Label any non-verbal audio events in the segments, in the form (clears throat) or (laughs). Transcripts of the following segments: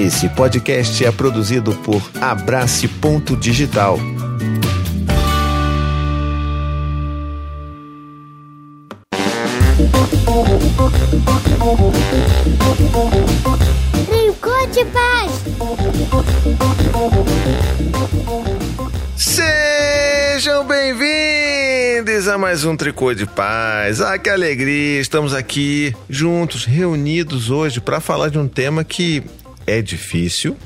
Esse podcast é produzido por Abrace Ponto Digital. De paz. Sejam bem-vindos a mais um Tricô de Paz. Ah, que alegria! Estamos aqui juntos, reunidos hoje para falar de um tema que é difícil,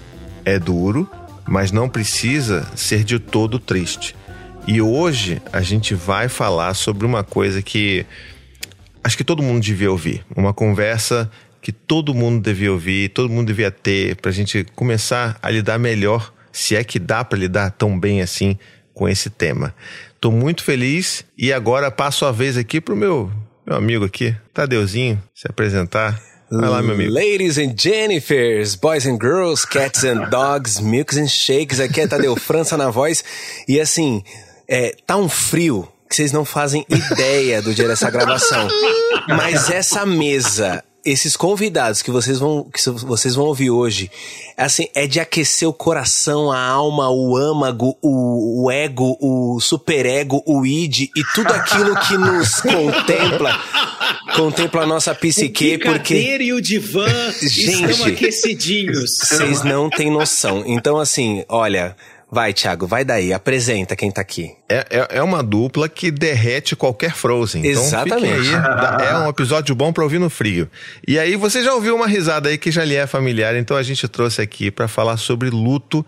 é duro, mas não precisa ser de todo triste. E hoje a gente vai falar sobre uma coisa que acho que todo mundo devia ouvir. Uma conversa que todo mundo devia ouvir, todo mundo devia ter, para a gente começar a lidar melhor, se é que dá para lidar tão bem assim com esse tema. Tô muito feliz e agora passo a vez aqui pro meu, meu amigo aqui, Tadeuzinho, se apresentar. Vai lá, meu amigo. Ladies and Jennifers, boys and girls, cats and (laughs) dogs, milks and shakes, aqui é Tadeu França na voz. E assim, é, tá um frio que vocês não fazem ideia do dia dessa gravação. (laughs) Mas essa mesa, esses convidados que vocês vão que vocês vão ouvir hoje, assim, é de aquecer o coração, a alma, o âmago, o, o ego, o superego, o id e tudo aquilo que nos (laughs) contempla, contempla a nossa psique, o porque e o divã Gente. estão aquecidinhos. vocês não têm noção. Então assim, olha, vai Thiago, vai daí, apresenta quem tá aqui. É, é, é uma dupla que derrete qualquer Frozen. Então Exatamente. fiquem aí, é um episódio bom pra ouvir no frio. E aí você já ouviu uma risada aí que já lhe é familiar, então a gente trouxe aqui pra falar sobre luto.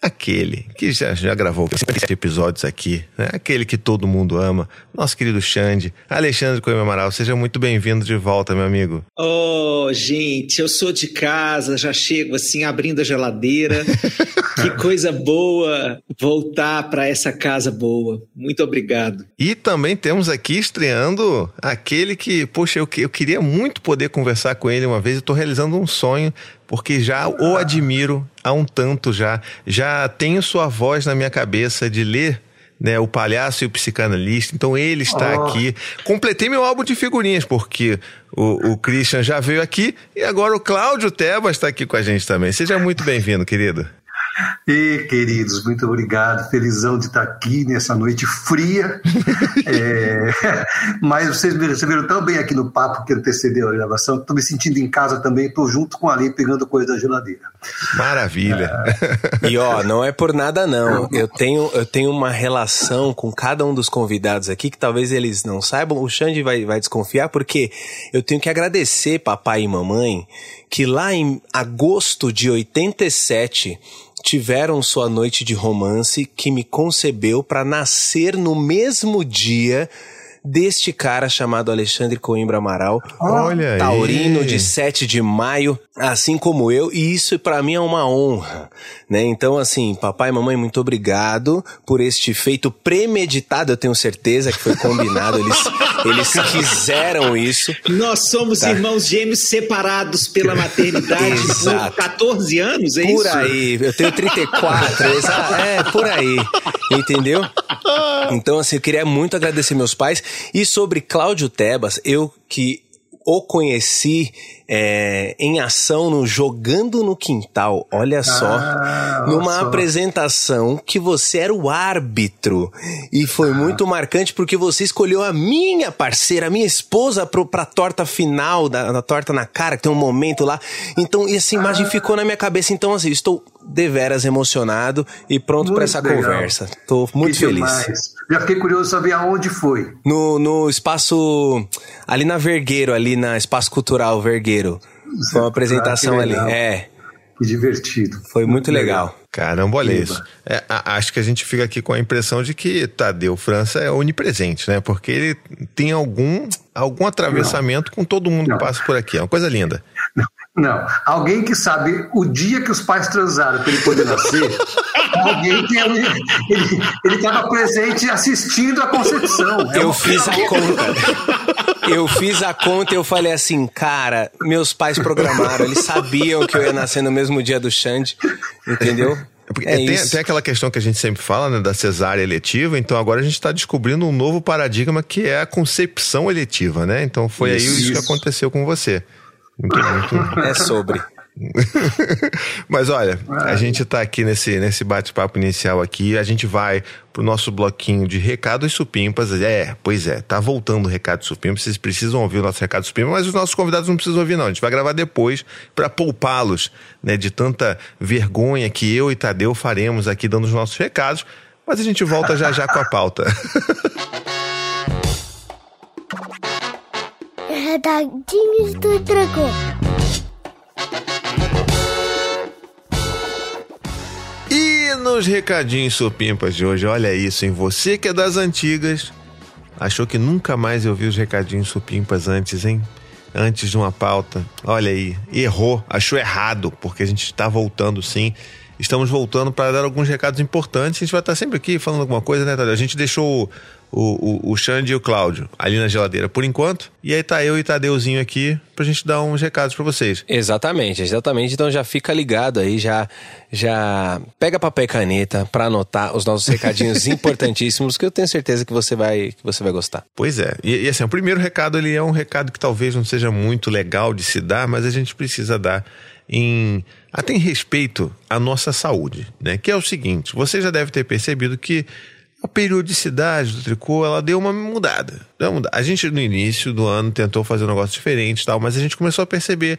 Aquele que já, já gravou 57 episódios aqui, né? aquele que todo mundo ama, nosso querido Xande, Alexandre Coelho Amaral, seja muito bem-vindo de volta, meu amigo. Oh, gente, eu sou de casa, já chego assim abrindo a geladeira. (laughs) que coisa boa voltar para essa casa boa. Muito obrigado. E também temos aqui estreando aquele que, poxa, eu, eu queria muito poder conversar com ele uma vez, eu tô realizando um sonho, porque já o admiro há um tanto já. Já tenho sua voz na minha cabeça de ler. Né, o palhaço e o psicanalista, então ele está aqui. Completei meu álbum de figurinhas, porque o, o Christian já veio aqui e agora o Cláudio Tebas está aqui com a gente também. Seja muito bem-vindo, querido. E queridos, muito obrigado. Felizão de estar aqui nessa noite fria. (laughs) É, (laughs) Mas vocês me receberam tão bem aqui no papo que antecedeu a gravação. Estou me sentindo em casa também. Estou junto com a Ali pegando coisa da geladeira. Maravilha. E ó, (laughs) não é por nada não. Eu tenho, eu tenho uma relação com cada um dos convidados aqui que talvez eles não saibam. O Xande vai, vai desconfiar porque eu tenho que agradecer papai e mamãe que lá em agosto de 87 tiveram sua noite de romance que me concebeu para nascer no mesmo dia deste cara chamado Alexandre Coimbra Amaral, Olha aí. taurino de 7 de maio, assim como eu, e isso pra mim é uma honra, né? Então, assim, papai e mamãe, muito obrigado por este feito premeditado, eu tenho certeza que foi combinado, eles, (laughs) eles quiseram isso. Nós somos Tá. irmãos gêmeos separados pela maternidade por Exato. 14 anos, é Por isso? aí, eu tenho 34, exa- é, por aí, entendeu? (laughs) Então, assim, eu queria muito agradecer meus pais. E sobre Cláudio Tebas, eu que o conheci é, em ação no Jogando no Quintal, olha só, Ah, numa só. apresentação que você era o árbitro. E foi muito marcante porque você escolheu a minha parceira, a minha esposa, pro, pra torta final, da, da torta na cara, que tem um momento lá. Então, e essa imagem ficou na minha cabeça. Então, assim, estou deveras emocionado e pronto para essa legal. conversa. Tô muito Que feliz. demais. Já fiquei curioso saber aonde foi. No, no espaço, ali na Vergueiro, ali na Espaço Cultural Vergueiro. Foi uma apresentação Ah, ali. legal. É, Que divertido. foi muito legal. Caramba, olha isso. É, acho que a gente fica aqui com a impressão de que Tadeu França é onipresente, né? Porque ele tem algum, algum atravessamento com todo mundo Não. que passa por aqui. É uma coisa linda. Não, alguém que sabe o dia que os pais transaram para ele poder nascer, (laughs) alguém que ele ele estava presente assistindo a concepção. É Eu fiz a conta. Eu fiz a conta e eu falei assim, cara, meus pais programaram, eles sabiam que eu ia nascer no mesmo dia do Xande, entendeu? É É tem, isso. tem aquela questão que a gente sempre fala, né, da cesárea eletiva, então agora a gente está descobrindo um novo paradigma que é a concepção eletiva, né? Então foi aí Isso, isso que isso. aconteceu com você. Muito, muito. É sobre. (laughs) Mas olha, a gente tá aqui nesse, nesse bate-papo inicial aqui, a gente vai pro nosso bloquinho de recados supimpas. É, pois é, tá voltando o recado supimpas, vocês precisam ouvir o nosso recado supimpas, mas os nossos convidados não precisam ouvir não, a gente vai gravar depois para poupá-los, né, de tanta vergonha que eu e Tadeu faremos aqui dando os nossos recados, mas a gente volta já já com a pauta. (laughs) Recadinhos do Dragão. E nos recadinhos supimpas de hoje, olha isso, em você que é das antigas, achou que nunca mais eu vi os recadinhos supimpas antes, hein? Antes de uma pauta. Olha aí, errou, achou errado, porque a gente está voltando sim. Estamos voltando para dar alguns recados importantes. A gente vai estar sempre aqui falando alguma coisa, né, Tadeu? A gente deixou o, o, o Xande e o Cláudio ali na geladeira por enquanto. E aí tá eu e Tadeuzinho aqui pra gente dar uns recados para vocês. Exatamente, exatamente. Então já fica ligado aí, já já pega papel e caneta para anotar os nossos recadinhos (laughs) importantíssimos que eu tenho certeza que você vai que você vai gostar. Pois é. E, e assim, o primeiro recado ele é um recado que talvez não seja muito legal de se dar, mas a gente precisa dar em até em respeito à nossa saúde, né? Que é o seguinte, você já deve ter percebido que a periodicidade do tricô, ela deu uma mudada. A gente, no início do ano, tentou fazer um negócio diferente tal, mas a gente começou a perceber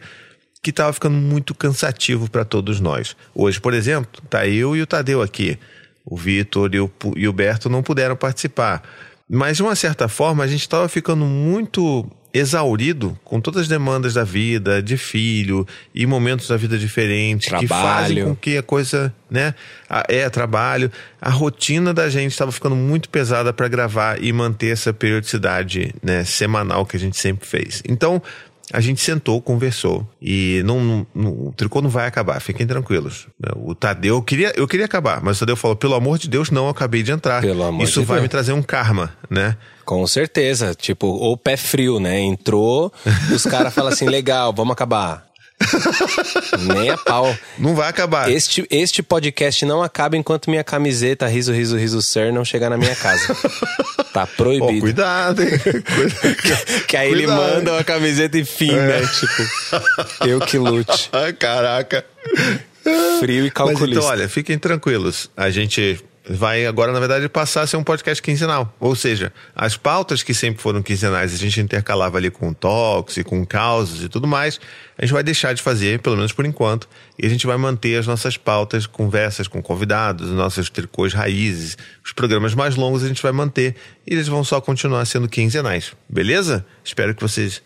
que estava ficando muito cansativo para todos nós. Hoje, por exemplo, tá eu e o Tadeu aqui. O Vitor e o, e o Berto não puderam participar. Mas, de uma certa forma, a gente estava ficando muito exaurido com todas as demandas da vida, de filho e momentos da vida diferentes Trabalho. que fazem com que a coisa, né, a, é trabalho, a rotina da gente estava ficando muito pesada para gravar e manter essa periodicidade, né, semanal que a gente sempre fez. Então, a gente sentou, conversou e não, não, o tricô não vai acabar, fiquem tranquilos. O Tadeu, eu queria, eu queria acabar, mas o Tadeu falou: pelo amor de Deus, não, eu acabei de entrar. Pelo amor Isso de vai Deus. me trazer um karma, né? Com certeza, tipo, ou pé frio, né? Entrou, os caras falam assim, legal, vamos acabar. (laughs) Nem a pau. Não vai acabar. Este, este podcast não acaba enquanto minha camiseta Riso, Riso, Riso, Sir não chegar na minha casa. (laughs) Tá proibido. cuidado, hein? (laughs) Cuida- que aí ele Cuidado. manda uma camiseta e fim, né? Tipo, eu que lute. Ai, caraca. Frio e Mas calculista. então, olha, fiquem tranquilos. A gente vai agora, na verdade, passar a ser um podcast quinzenal. Ou seja, as pautas que sempre foram quinzenais, a gente intercalava ali com talks e com causas e tudo mais, a gente vai deixar de fazer, pelo menos por enquanto, e a gente vai manter as nossas pautas, conversas com convidados, nossas tricôs raízes, os programas mais longos a gente vai manter, e eles vão só continuar sendo quinzenais. Beleza? Espero que vocês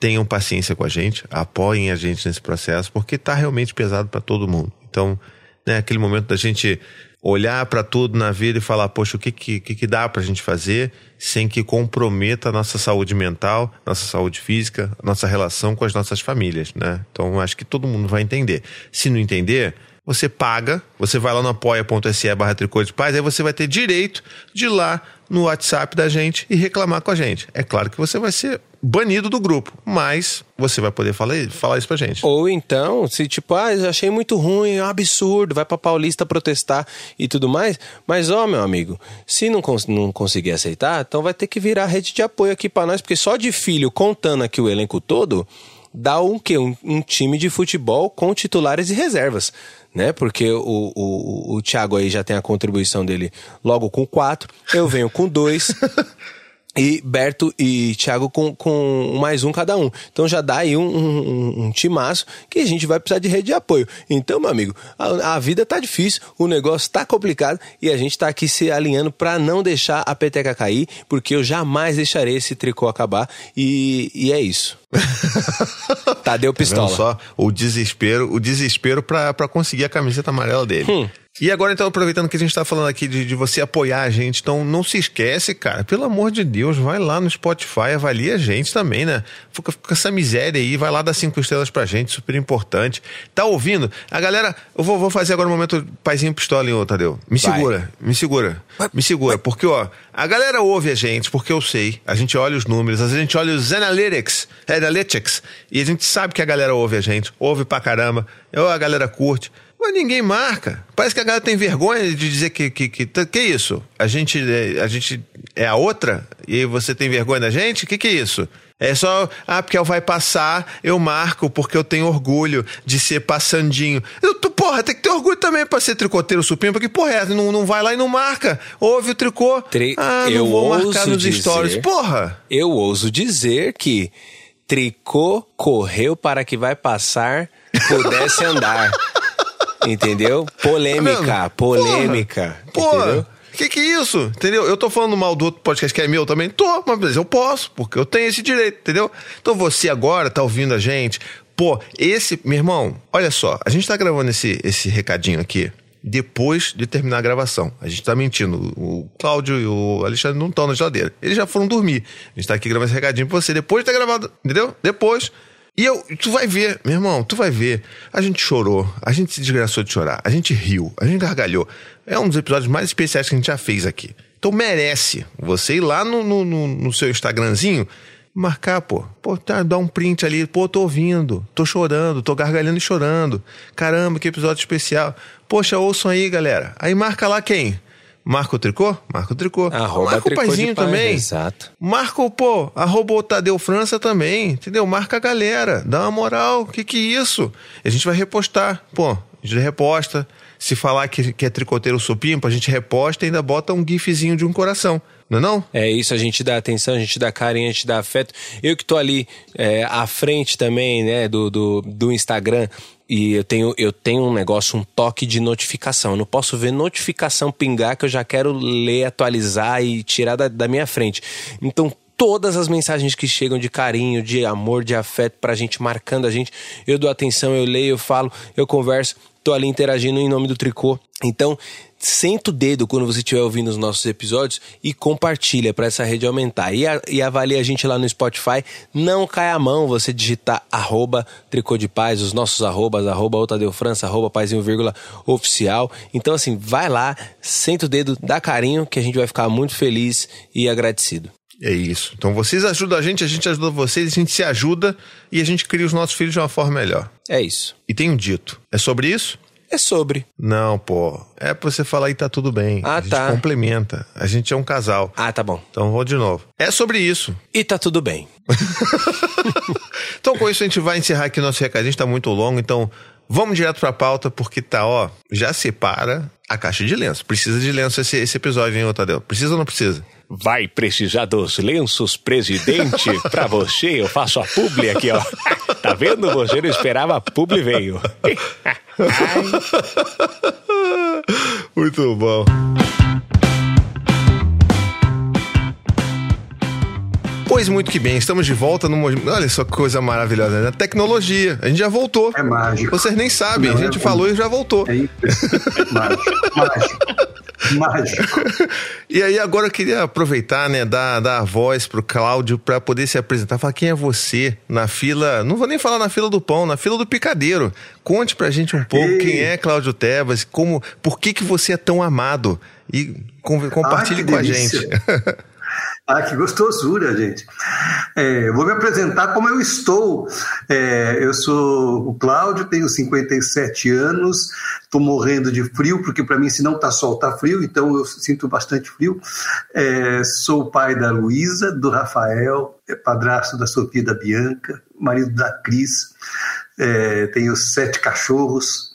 tenham paciência com a gente, apoiem a gente nesse processo, porque tá realmente pesado para todo mundo. Então, né, aquele momento da gente olhar para tudo na vida e falar, poxa, o que que, que, dá pra gente fazer sem que comprometa a nossa saúde mental, nossa saúde física, nossa relação com as nossas famílias, né? Então, acho que todo mundo vai entender. Se não entender, você paga, você vai lá no apoia.se barra tricô de paz, aí você vai ter direito de ir lá no WhatsApp da gente e reclamar com a gente. É claro que você vai ser banido do grupo, mas você vai poder falar, falar isso pra gente. Ou então, se tipo, ah, eu achei muito ruim, é um absurdo, vai pra Paulista protestar e tudo mais. Mas, ó, meu amigo, se não, cons não conseguir aceitar, então vai ter que virar rede de apoio aqui pra nós, porque só de filho, contando aqui o elenco todo, dá um quê? Um, um time de futebol com titulares e reservas. Né? Porque o, o, o Thiago aí já tem a contribuição dele logo com quatro, eu venho com dois. (laughs) E Berto e Thiago com, com mais um cada um. Então já dá aí um, um, um timaço que a gente vai precisar de rede de apoio. Então, meu amigo, a, a vida tá difícil, o negócio tá complicado e a gente tá aqui se alinhando para não deixar a peteca cair, porque eu jamais deixarei esse tricô acabar. E, e é isso. (laughs) Tadeu Tá Pistola. só o desespero, o desespero pra conseguir a camiseta amarela dele. E agora, então, aproveitando que a gente tá falando aqui de, de você apoiar a gente, então não se esquece, cara, pelo amor de Deus, vai lá no Spotify, avalia a gente também, né? Fica, fica essa miséria aí, vai lá dar cinco estrelas pra gente, super importante. Tá ouvindo? A galera, eu vou, vou fazer agora um momento paizinho pistola, hein, ô Tadeu? Me Vai. segura, me segura, me segura, porque, ó, a galera ouve a gente, porque eu sei, a gente olha os números, a gente olha os analytics, analytics, e a gente sabe que a galera ouve a gente, ouve pra caramba, eu, a galera curte, mas ninguém marca. Parece que a galera tem vergonha de dizer que que, que, que isso? A gente, é, a gente é a outra? E você tem vergonha da gente? Que, que é isso? É só, ah, porque vai passar, eu marco porque eu tenho orgulho de ser passandinho. Eu, tu, porra, tem que ter orgulho também pra ser tricoteiro supino, porque, porra, é, não, não vai lá e não marca. Ouve o tricô. Tri- ah, não eu vou ouso marcar nos dizer- stories. Porra! Eu ouso dizer que tricô correu para que vai passar pudesse andar. (laughs) Entendeu? Polêmica, Tá polêmica. Porra! Que que é isso? Entendeu? Eu tô falando mal do outro podcast que é meu também? Tô, mas eu posso, porque eu tenho esse direito, entendeu? Então você agora tá ouvindo a gente. Pô, esse, meu irmão, olha só, a gente tá gravando esse, esse recadinho aqui depois de terminar a gravação. A gente tá mentindo. O Cláudio e o Alexandre não estão na geladeira. Eles já foram dormir. A gente tá aqui gravando esse recadinho pra você depois de ter gravado, entendeu? Depois. E eu, tu vai ver, meu irmão, tu vai ver. A gente chorou, a gente se desgraçou de chorar, a gente riu, a gente gargalhou. É um dos episódios mais especiais que a gente já fez aqui. Então merece você ir lá no, no, no- no seu Instagramzinho, marcar, pô. Pô, tá, dá um print ali, pô, tô ouvindo, tô chorando, tô gargalhando e chorando. Caramba, que episódio especial. Poxa, ouçam aí, galera. Aí marca lá quem? Marca o tricô? Marca o tricô. Arroba marca o paizinho Pai, também. exato. Marca o, pô, arroba o Tadeu França também, entendeu? Marca a galera, dá uma moral, que que é isso? A gente vai repostar, pô, a gente reposta. Se falar que, que é tricoteiro supimpa, a gente reposta e ainda bota um gifzinho de um coração, não é não? É isso, a gente dá atenção, a gente dá carinho, a gente dá afeto. Eu que tô ali é, à frente também, né, do, do, do Instagram, e eu tenho, eu tenho um negócio, um toque de notificação. Eu não posso ver notificação pingar que eu já quero ler, atualizar e tirar da, da minha frente. Então, todas as mensagens que chegam de carinho, de amor, de afeto pra gente, marcando a gente, eu dou atenção, eu leio, eu falo, eu converso, tô ali interagindo em nome do tricô. Então, senta o dedo quando você estiver ouvindo os nossos episódios e compartilha para essa rede aumentar. E, a, e avalie a gente lá no Spotify. Não cai a mão você digitar arroba tricô de paz, os nossos arrobas, arroba Otadeu França, arroba paizinho vírgula oficial. Então, assim, vai lá, senta o dedo, dá carinho, que a gente vai ficar muito feliz e agradecido. É isso. Então vocês ajudam a gente, a gente ajuda vocês, a gente se ajuda e a gente cria os nossos filhos de uma forma melhor. É isso. E tem um dito. É sobre isso? É sobre. Não, pô. É pra você falar e tá tudo bem. Ah, a gente tá. complementa. A gente é um casal. Ah, tá bom. Então vou de novo. É sobre isso. E tá tudo bem. (laughs) Então com isso a gente vai encerrar aqui o nosso recadinho, está muito longo, então vamos direto pra pauta, porque tá, ó, já separa a caixa de lenço. Precisa de lenço esse, esse episódio, hein, ô Tadeu? Precisa ou não precisa? Vai precisar dos lenços, presidente? (laughs) Pra você, eu faço a publi aqui, ó. Tá vendo? Você não esperava, a publi veio. (laughs) Muito bom. Pois muito que bem, estamos de volta no. Olha só que coisa maravilhosa, né? Tecnologia. A gente já voltou. É mágico. Vocês nem sabem, Não, a gente é- falou e já voltou. É impressionante. mágico, mágico, mágico. (laughs) E aí agora eu queria aproveitar, né, dar, dar a voz pro Cláudio para poder se apresentar, falar quem é você na fila, não vou nem falar na fila do pão, na fila do picadeiro. Conte pra gente um pouco Ei. quem é Cláudio Tebas, como, por que que você é tão amado e com- compartilhe Ah, com a delícia. gente. (laughs) Ah, que gostosura, gente. É, vou me apresentar como eu estou. É, eu sou o Cláudio, tenho 57 anos, estou morrendo de frio, porque para mim, se não está sol, está frio, então eu sinto bastante frio. É, sou o pai da Luísa, do Rafael, é padrasto da Sofia da Bianca, marido da Cris. É, tenho sete cachorros.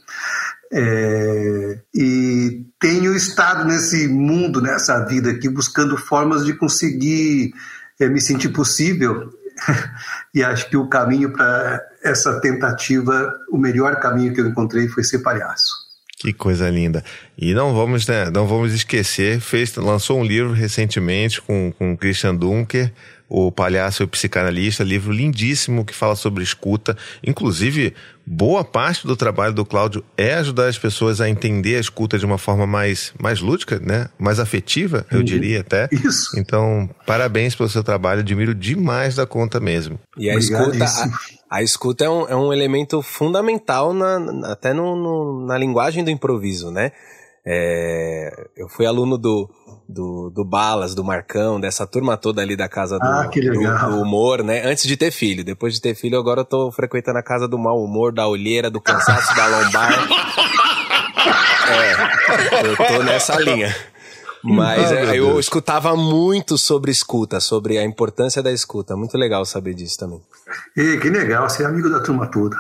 É, e tenho estado nesse mundo, nessa vida aqui, buscando formas de conseguir é, me sentir possível. (laughs) e acho que o caminho para essa tentativa, o melhor caminho que eu encontrei foi ser palhaço. Que coisa linda. E não vamos, né, não vamos esquecer, fez, lançou um livro recentemente com, com Christian Dunker, o palhaço e o psicanalista, livro lindíssimo que fala sobre escuta. Inclusive, boa parte do trabalho do Cláudio é ajudar as pessoas a entender a escuta de uma forma mais, mais lúdica, né? Mais afetiva, eu diria até. Isso. Então, parabéns pelo seu trabalho, admiro demais da conta mesmo. E a escuta, a, a escuta é um, é um elemento fundamental na, na- até no, no- na linguagem do improviso, né? É, eu fui aluno do, do, do Balas, do Marcão, dessa turma toda ali da casa do, Ah, do- do humor, né? Antes de ter filho. Depois de ter filho, agora eu tô frequentando a casa do mau humor, da olheira, do cansaço, da lombar. É, eu tô nessa linha. Mas Ah, é, eu Deus. escutava muito sobre escuta, sobre a importância da escuta. Muito legal saber disso também. E, que legal, você é amigo da turma toda.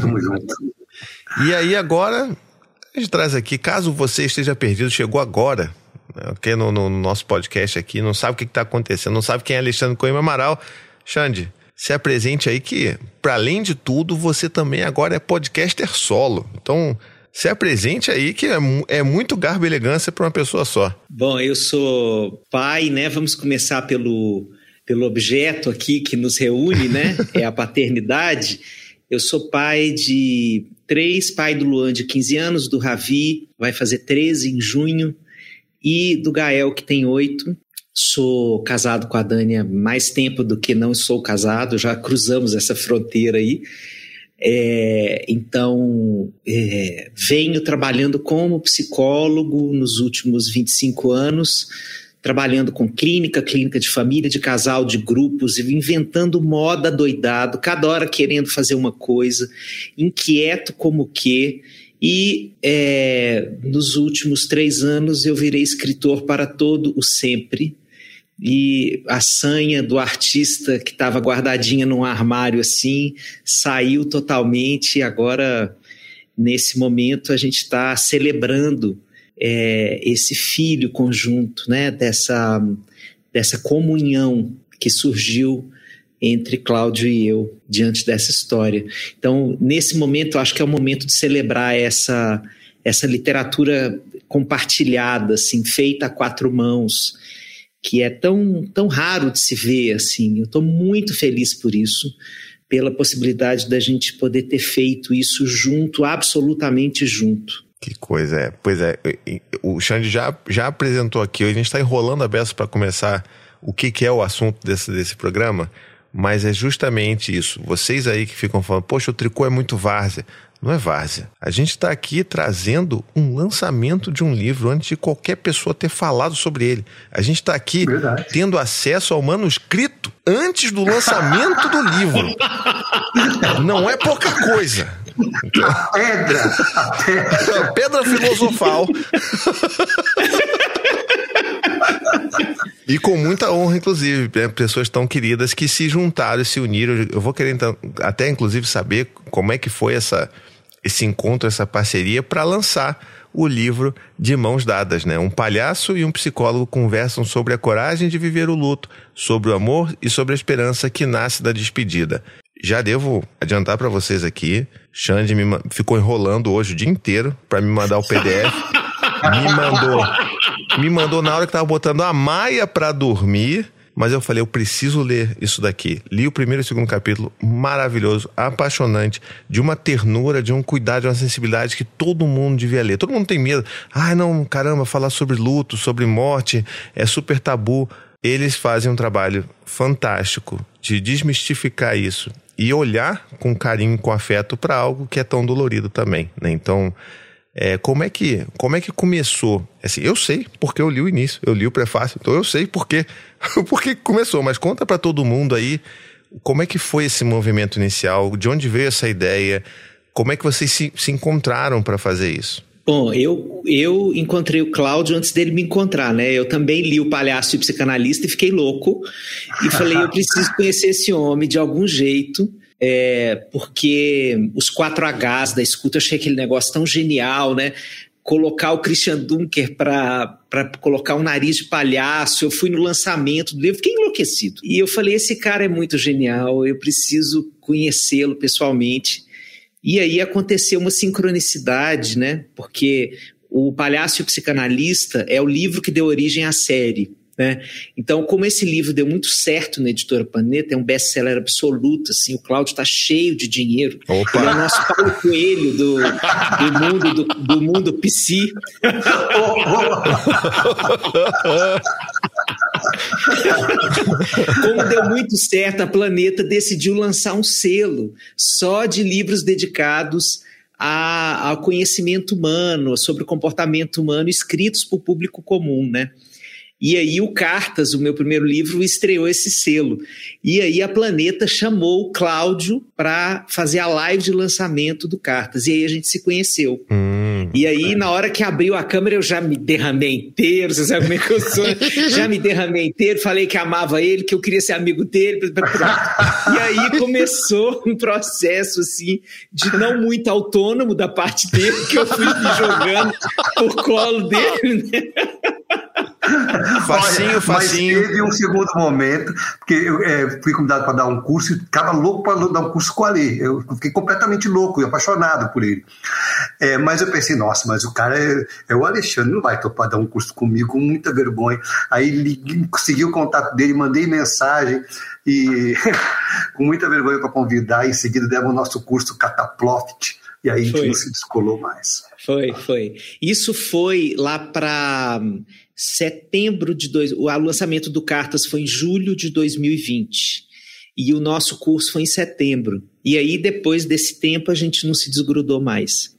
Tamo junto. E aí agora, a gente traz aqui, caso você esteja perdido, chegou agora, né, ok, no, no nosso podcast aqui, não sabe o que está acontecendo, não sabe quem é Alexandre Coimbra Amaral, Xande, se apresente aí que, para além de tudo, você também agora é podcaster solo. Então, se apresente aí que é, é muito garbo e elegância para uma pessoa só. Bom, eu sou pai, né? Vamos começar pelo, pelo objeto aqui que nos reúne, né? (laughs) É a paternidade. Eu sou pai de três, pai do Luan de 15 anos, do Ravi, vai fazer 13 em junho, e do Gael, que tem oito. Sou casado com a Dani há mais tempo do que não sou casado, já cruzamos essa fronteira aí. É, então, é, venho trabalhando como psicólogo nos últimos 25 anos, trabalhando com clínica, clínica de família, de casal, de grupos, e inventando moda doidado, cada hora querendo fazer uma coisa, inquieto como que. E é, nos últimos três anos eu virei escritor para todo o sempre. E a sanha do artista que estava guardadinha num armário assim saiu totalmente. E agora, nesse momento, a gente está celebrando é, esse filho conjunto, né? Dessa, dessa comunhão que surgiu entre Cláudio e eu diante dessa história. Então, nesse momento, acho que é o momento de celebrar essa essa literatura compartilhada, assim, feita a quatro mãos, que é tão tão raro de se ver, assim. Eu estou muito feliz por isso, pela possibilidade da gente poder ter feito isso junto, absolutamente junto. Que coisa, é. Pois é, o Xande já, já apresentou aqui, a gente está enrolando a beça para começar o que, que é o assunto desse, desse programa, mas é justamente isso. Vocês aí que ficam falando, poxa, o tricô é muito várzea. Não é várzea. A gente está aqui trazendo um lançamento de um livro antes de qualquer pessoa ter falado sobre ele. A gente está aqui Verdade. tendo acesso ao manuscrito antes do lançamento do livro. (laughs) Não é pouca coisa. A pedra, a (laughs) pedra. Pedra filosofal. e com muita honra, inclusive, né, pessoas tão queridas que se juntaram e se uniram. Eu vou querer então, até, inclusive, saber como é que foi essa, esse encontro, essa parceria para lançar o livro de mãos dadas, né? Um palhaço e um psicólogo conversam sobre a coragem de viver o luto, sobre o amor e sobre a esperança que nasce da despedida. Já devo adiantar para vocês aqui, Xande me ficou enrolando hoje o dia inteiro para me mandar o PDF. (laughs) me mandou, me mandou na hora que tava botando a Maia para dormir, mas eu falei, eu preciso ler isso daqui. Li o primeiro e o segundo capítulo, maravilhoso, apaixonante, de uma ternura, de um cuidado, de uma sensibilidade que todo mundo devia ler. Todo mundo tem medo. Ai, não, caramba, falar sobre luto, sobre morte, é super tabu. Eles fazem um trabalho fantástico de desmistificar isso e olhar com carinho, com afeto para algo que é tão dolorido também, né? Então, é, como é que como é que começou? Assim, eu sei porque eu li o início, eu li o prefácio, então eu sei porque (laughs) porque começou. Mas conta para todo mundo aí como é que foi esse movimento inicial, de onde veio essa ideia, como é que vocês se, se encontraram para fazer isso? Bom, eu, eu encontrei o Cláudio antes dele me encontrar, né? Eu também li o Palhaço e o Psicanalista e fiquei louco. E falei, eu preciso conhecer esse homem de algum jeito. É, porque os quatro Hs da escuta, eu achei aquele negócio tão genial, né? Colocar o Christian Dunker para colocar um nariz de palhaço. Eu fui no lançamento do livro, fiquei enlouquecido. E eu falei: esse cara é muito genial, eu preciso conhecê-lo pessoalmente. E aí aconteceu uma sincronicidade, né? Porque o Palhaço e o Psicanalista é o livro que deu origem à série. Né? Então, como esse livro deu muito certo na editora Planeta, é um best-seller absoluto, assim, o Cláudio está cheio de dinheiro. Opa. Ele é o nosso Paulo Coelho do, do mundo do, do mundo psi. (laughs) Como deu muito certo, a Planeta decidiu lançar um selo só de livros dedicados ao conhecimento humano, sobre o comportamento humano, escritos para o público comum, né? E aí o Cartas, o meu primeiro livro, estreou esse selo. E aí a Planeta chamou o Cláudio para fazer a live de lançamento do Cartas. E aí a gente se conheceu. Hum, E aí, na hora que abriu a câmera, eu já me derramei inteiro, você sabe como é que eu sou? (laughs) já me derramei inteiro, falei que amava ele, que eu queria ser amigo dele. E aí começou um processo, assim, de não muito autônomo da parte dele, que eu fui me jogando por colo dele, né? Facinho, Olha, facinho. Mas teve um segundo momento, porque eu é, fui convidado para dar um curso e ficava louco para dar um curso com o Ale. Eu fiquei completamente louco e apaixonado por ele. É, mas eu pensei, nossa, mas o cara é, é o Alexandre, não vai topar dar um curso comigo com muita vergonha. Aí liguei, consegui o contato dele, mandei mensagem e (laughs) com muita vergonha para convidar. Em seguida demos o nosso curso Cataploft. E aí a gente Foi. não se descolou mais. Foi, foi. Isso foi lá para setembro de dois. O lançamento do Cartas foi em julho de 2020. E o nosso curso foi em setembro. E aí, depois desse tempo, a gente não se desgrudou mais.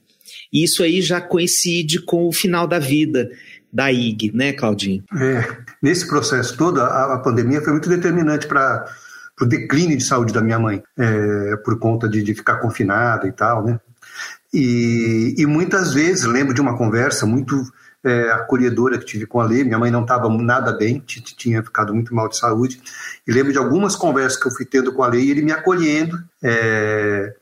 E isso aí já coincide com o final da vida da IG, né, Claudinho? É, nesse processo todo, a, a pandemia foi muito determinante para o declínio de saúde da minha mãe, é, por conta de, de ficar confinada e tal, né? E, e muitas vezes, lembro de uma conversa muito é, acolhedora que tive com a Lê, minha mãe não estava nada bem, tinha ficado muito mal de saúde, e lembro de algumas conversas que eu fui tendo com a Lê, e ele me acolhendo, é,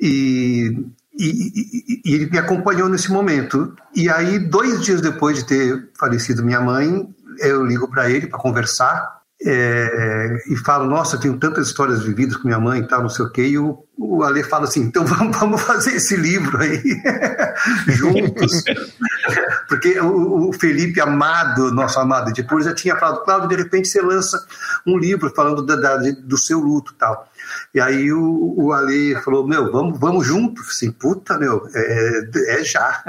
e, e- e ele me acompanhou nesse momento. E aí, dois dias depois de ter falecido minha mãe, eu ligo para ele para conversar é, e falo: Nossa, eu tenho tantas histórias vividas com minha mãe e tal, não sei o quê. E o, o Ale fala assim: Então (laughs) vamos, vamos fazer esse livro aí (laughs) juntos. (laughs) Porque o, o Felipe Amado, nosso amado editor, já tinha falado: Cláudio, de repente você lança um livro falando da, da- do seu luto e tal. E aí o, o Ale falou: Meu, vamos, vamos junto. Assim, puta, meu, é, é já.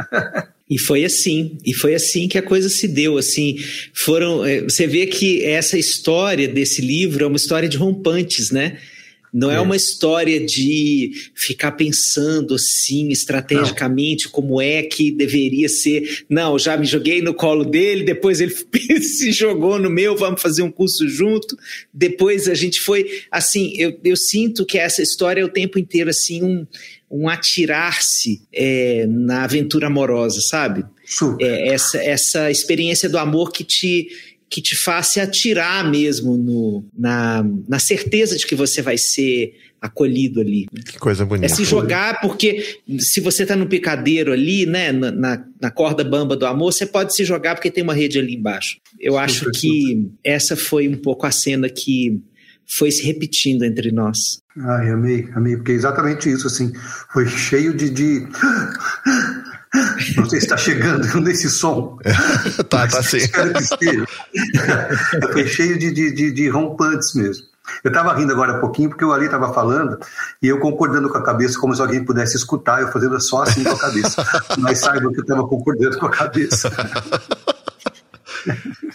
E foi assim, e foi assim que a coisa se deu, assim, foram, eh, você vê que essa história desse livro é uma história de rompantes, né? Não é, É. uma história de ficar pensando assim estrategicamente como é que deveria ser. Não, já me joguei no colo dele, depois ele (laughs) se jogou no meu, vamos fazer um curso junto. Depois a gente foi assim. Eu, eu sinto que essa história é o tempo inteiro assim um, um atirar-se é, na aventura amorosa, sabe? Super. É, essa, essa experiência do amor que te que te faz se atirar mesmo no, na, na certeza de que você vai ser acolhido ali. Que coisa É bonita. se jogar, porque se você está no picadeiro ali, né, na, na, na corda bamba do amor, você pode se jogar porque tem uma rede ali embaixo. Eu acho Super, que essa foi um pouco a cena que foi se repetindo entre nós. Ai, amei, amei, porque é exatamente isso, assim, foi cheio de. de... Não sei se está chegando (laughs) nesse som. (laughs) tá, tá sim. Espero que esteja. Foi cheio de, de, de, de rompantes mesmo. Eu estava rindo agora há pouquinho porque o Ali estava falando e eu concordando com a cabeça, como se alguém pudesse escutar, eu fazendo só assim com a cabeça. (laughs) Mas saibam que eu estava concordando com a cabeça.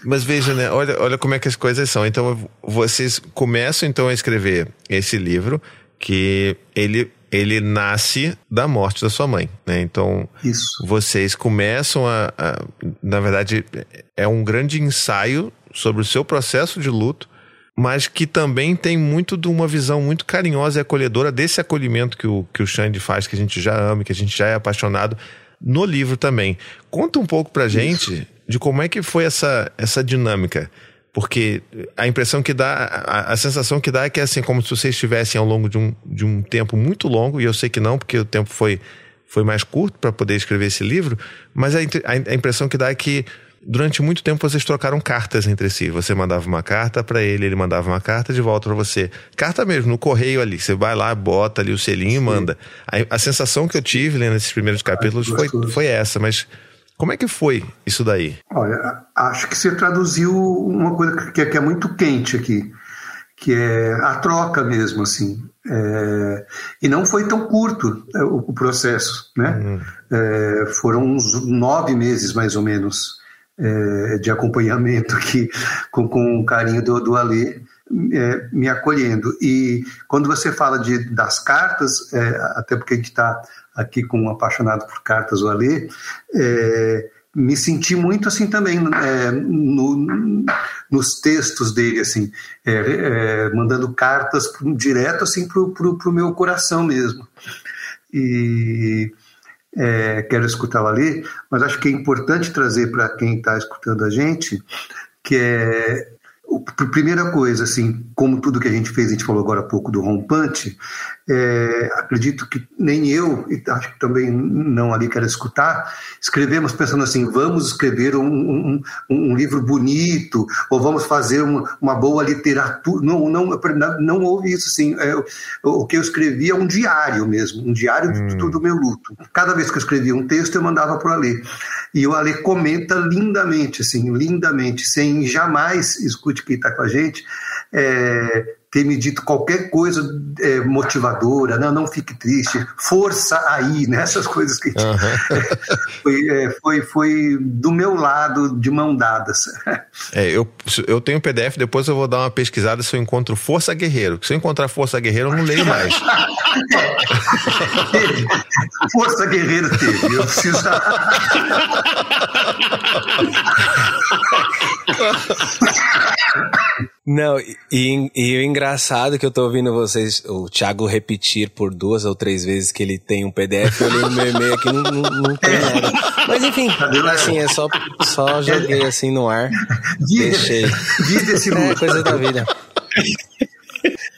Mas veja, né? Olha, olha como é que as coisas são. Então, vocês começam então a escrever esse livro que ele ele nasce da morte da sua mãe, né? Então, Isso. vocês começam a, a- na verdade, é um grande ensaio sobre o seu processo de luto, mas que também tem muito de uma visão muito carinhosa e acolhedora desse acolhimento que o, que o Xande faz, que a gente já ama, que a gente já é apaixonado, no livro também. Conta um pouco pra gente de como é que foi essa, essa dinâmica. Porque a impressão que dá, a, a sensação que dá é que é assim, como se vocês estivessem ao longo de um, de um tempo muito longo, e eu sei que não, porque o tempo foi, foi mais curto para poder escrever esse livro, mas a, a, a impressão que dá é que durante muito tempo vocês trocaram cartas entre si. Você mandava uma carta para ele, ele mandava uma carta de volta para você. Carta mesmo, no correio ali. Você vai lá, bota ali o selinho e manda. A, a sensação que eu tive lendo esses primeiros capítulos foi, foi essa, mas como é que foi isso daí? Olha, acho que você traduziu uma coisa que é, que é muito quente aqui, que é a troca mesmo, assim. É, e não foi tão curto é, o, o processo, né? É, foram uns nove meses, mais ou menos, é, de acompanhamento aqui, com, com o carinho do, do Alê, é, me acolhendo. E quando você fala de, das cartas, é, até porque a gente está aqui com um apaixonado por cartas, o Alê, é, me senti muito assim também é, no, nos textos dele, assim, é, é, mandando cartas direto assim para o meu coração mesmo. E é, quero escutá-la ali, mas acho que é importante trazer para quem está escutando a gente que é primeira coisa, assim, como tudo que a gente fez, a gente falou agora há pouco do rompante, é, acredito que nem eu, e acho que também não ali quero escutar, escrevemos pensando assim, vamos escrever um, um, um livro bonito, ou vamos fazer uma, uma, boa literatura. Não, não, não houve isso, assim. É, o que eu escrevi é um diário mesmo, um diário hum. do, do, meu luto. Cada vez que eu escrevia um texto, eu mandava para o Alê. E o Alê comenta lindamente, assim, lindamente, sem jamais, escute quem está com a gente, é, ter me dito qualquer coisa é, motivadora, não, não fique triste, força aí, né? essas coisas que uhum. (laughs) foi, é, foi, foi do meu lado de mão dadas. É, eu, eu tenho PDF, depois eu vou dar uma pesquisada se eu encontro Força Guerreiro. Se eu encontrar Força Guerreiro, eu não leio mais. (laughs) Força Guerreiro teve, eu preciso. (laughs) Não, e, e, o engraçado que eu tô ouvindo vocês, o Thiago repetir por duas ou três vezes que ele tem um PDF, eu olhei no meu e-mail aqui, não, não, não tem nada. Mas enfim, assim, é só, só joguei assim no ar, deixei. É coisa da vida.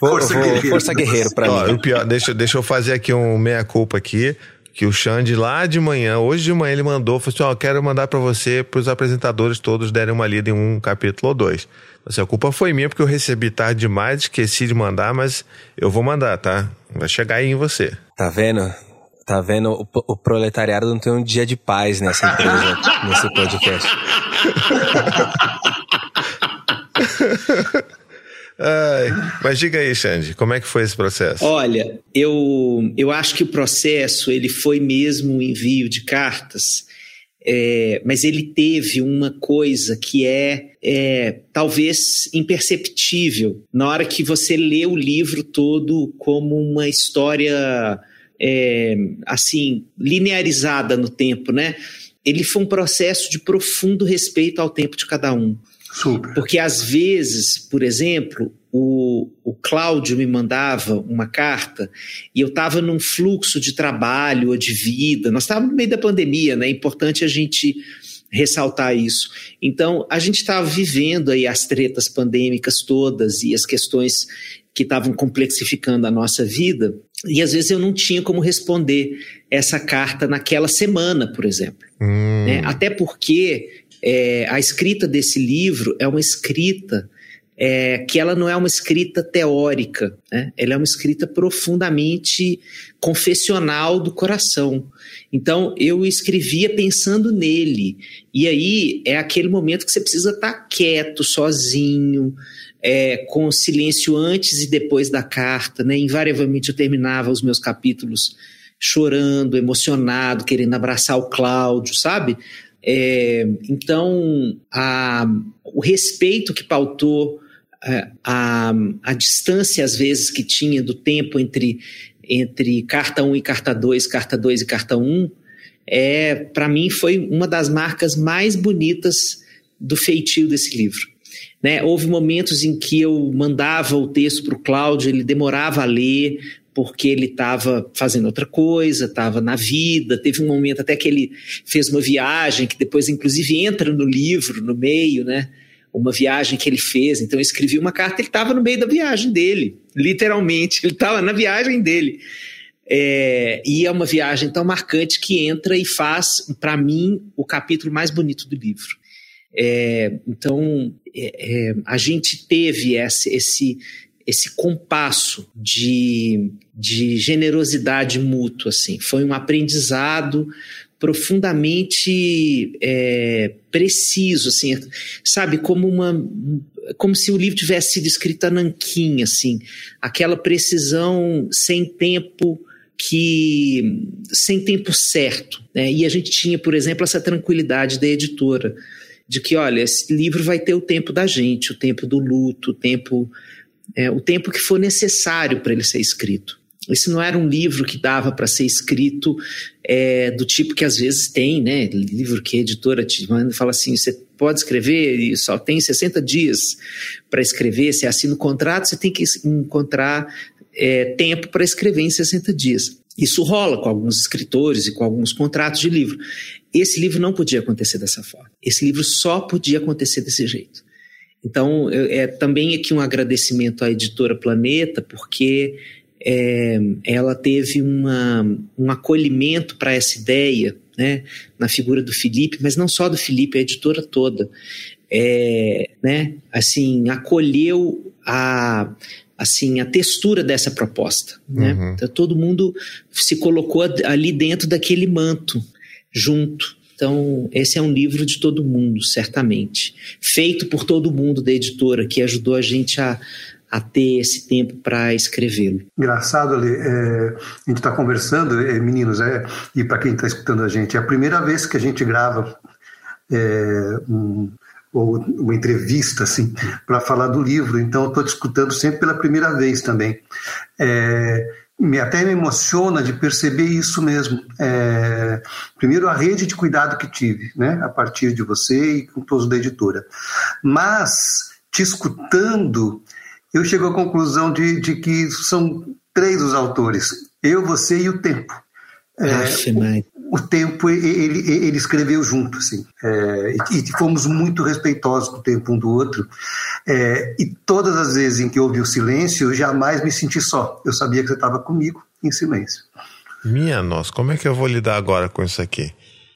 Vou, força, vou, guerreiro. força guerreiro pra Ó, mim. Pior, deixa, deixa eu fazer aqui um meia-culpa aqui que o Xande lá de manhã, hoje de manhã ele mandou, falou assim, ó, oh, quero mandar para você, para os apresentadores todos derem uma lida em um capítulo ou dois. Assim, a culpa foi minha porque eu recebi tarde demais, esqueci de mandar, mas eu vou mandar, tá? Vai chegar aí em você. Tá vendo? Tá vendo? O, o proletariado não tem um dia de paz nessa empresa, (laughs) nesse podcast. Ai, mas diga aí, Xande, como é que foi esse processo? Olha, eu, eu acho que o processo ele foi mesmo um envio de cartas, é, mas ele teve uma coisa que é, é, talvez imperceptível na hora que você lê o livro todo como uma história é, assim linearizada no tempo, né? Ele foi um processo de profundo respeito ao tempo de cada um. Super. Porque às vezes, por exemplo, o, o Cláudio me mandava uma carta e eu estava num fluxo de trabalho ou de vida. Nós estávamos no meio da pandemia, né? É importante a gente ressaltar isso. Então, a gente estava vivendo aí as tretas pandêmicas todas e as questões que estavam complexificando a nossa vida, e às vezes eu não tinha como responder essa carta naquela semana, por exemplo. Hum. Né? Até porque é, a escrita desse livro é uma escrita é, que ela não é uma escrita teórica, né? ela é uma escrita profundamente confessional do coração. Então eu escrevia pensando nele, e aí é aquele momento que você precisa estar quieto, sozinho, é, com silêncio antes e depois da carta. Né? Invariavelmente eu terminava os meus capítulos chorando, emocionado, querendo abraçar o Cláudio, sabe? É, então, a, o respeito que pautou a, a, a, distância, às vezes, que tinha do tempo entre, entre carta 1 e carta 2, carta 2 e carta 1, é, para mim foi uma das marcas mais bonitas do feitio desse livro. Né? Houve momentos em que eu mandava o texto para o Cláudio, ele demorava a ler, porque ele estava fazendo outra coisa, estava na vida. Teve um momento até que ele fez uma viagem, que depois, inclusive, entra no livro, no meio, né? Uma viagem que ele fez. Então, eu escrevi uma carta, ele estava no meio da viagem dele, literalmente. Ele estava na viagem dele. É, e é uma viagem tão marcante que entra e faz, para mim, o capítulo mais bonito do livro. É, então, é, é a gente teve esse, esse, esse compasso de, de generosidade mútua, assim. Foi um aprendizado profundamente é, preciso, assim, sabe, como uma, como se o livro tivesse sido escrito a nanquim, assim, aquela precisão sem tempo que sem tempo certo, né? E a gente tinha, por exemplo, essa tranquilidade da editora de que, olha, esse livro vai ter o tempo da gente, o tempo do luto, o tempo é, o tempo que for necessário para ele ser escrito. Esse não era um livro que dava para ser escrito é, do tipo que às vezes tem, né? Livro que a editora te manda e fala assim: você pode escrever e só tem 60 dias para escrever. Você assina o contrato, você tem que encontrar é, tempo para escrever em 60 dias. Isso rola com alguns escritores e com alguns contratos de livro. Esse livro não podia acontecer dessa forma. Esse livro só podia acontecer desse jeito. Então, é também aqui um agradecimento à editora Planeta, porque é, ela teve uma, um acolhimento para essa ideia, né, na figura do Felipe, mas não só do Felipe, a editora toda, é, né, assim, acolheu a, assim, a textura dessa proposta, né? Uhum. Então, todo mundo se colocou ali dentro daquele manto, junto. Então, esse é um livro de todo mundo, certamente. Feito por todo mundo da editora, que ajudou a gente a, a ter esse tempo para escrevê-lo. Engraçado, Ali, é, a gente está conversando, é, meninos, é, e para quem está escutando a gente, é a primeira vez que a gente grava é, um, ou uma entrevista assim para falar do livro. Então, estou escutando sempre pela primeira vez também. É, me até me emociona de perceber isso mesmo. É, primeiro, a rede de cuidado que tive, né, a partir de você e com todos da editora. Mas, te escutando, eu chego à conclusão de, de que são três os autores: eu, você e o tempo. É, o tempo ele, ele escreveu junto, assim, é, e, e, fomos muito respeitosos com o tempo um do outro. É, e todas as vezes em que houve o silêncio, eu jamais me senti só. Eu sabia que você estava comigo em silêncio. Minha nossa, como é que eu vou lidar agora com isso aqui?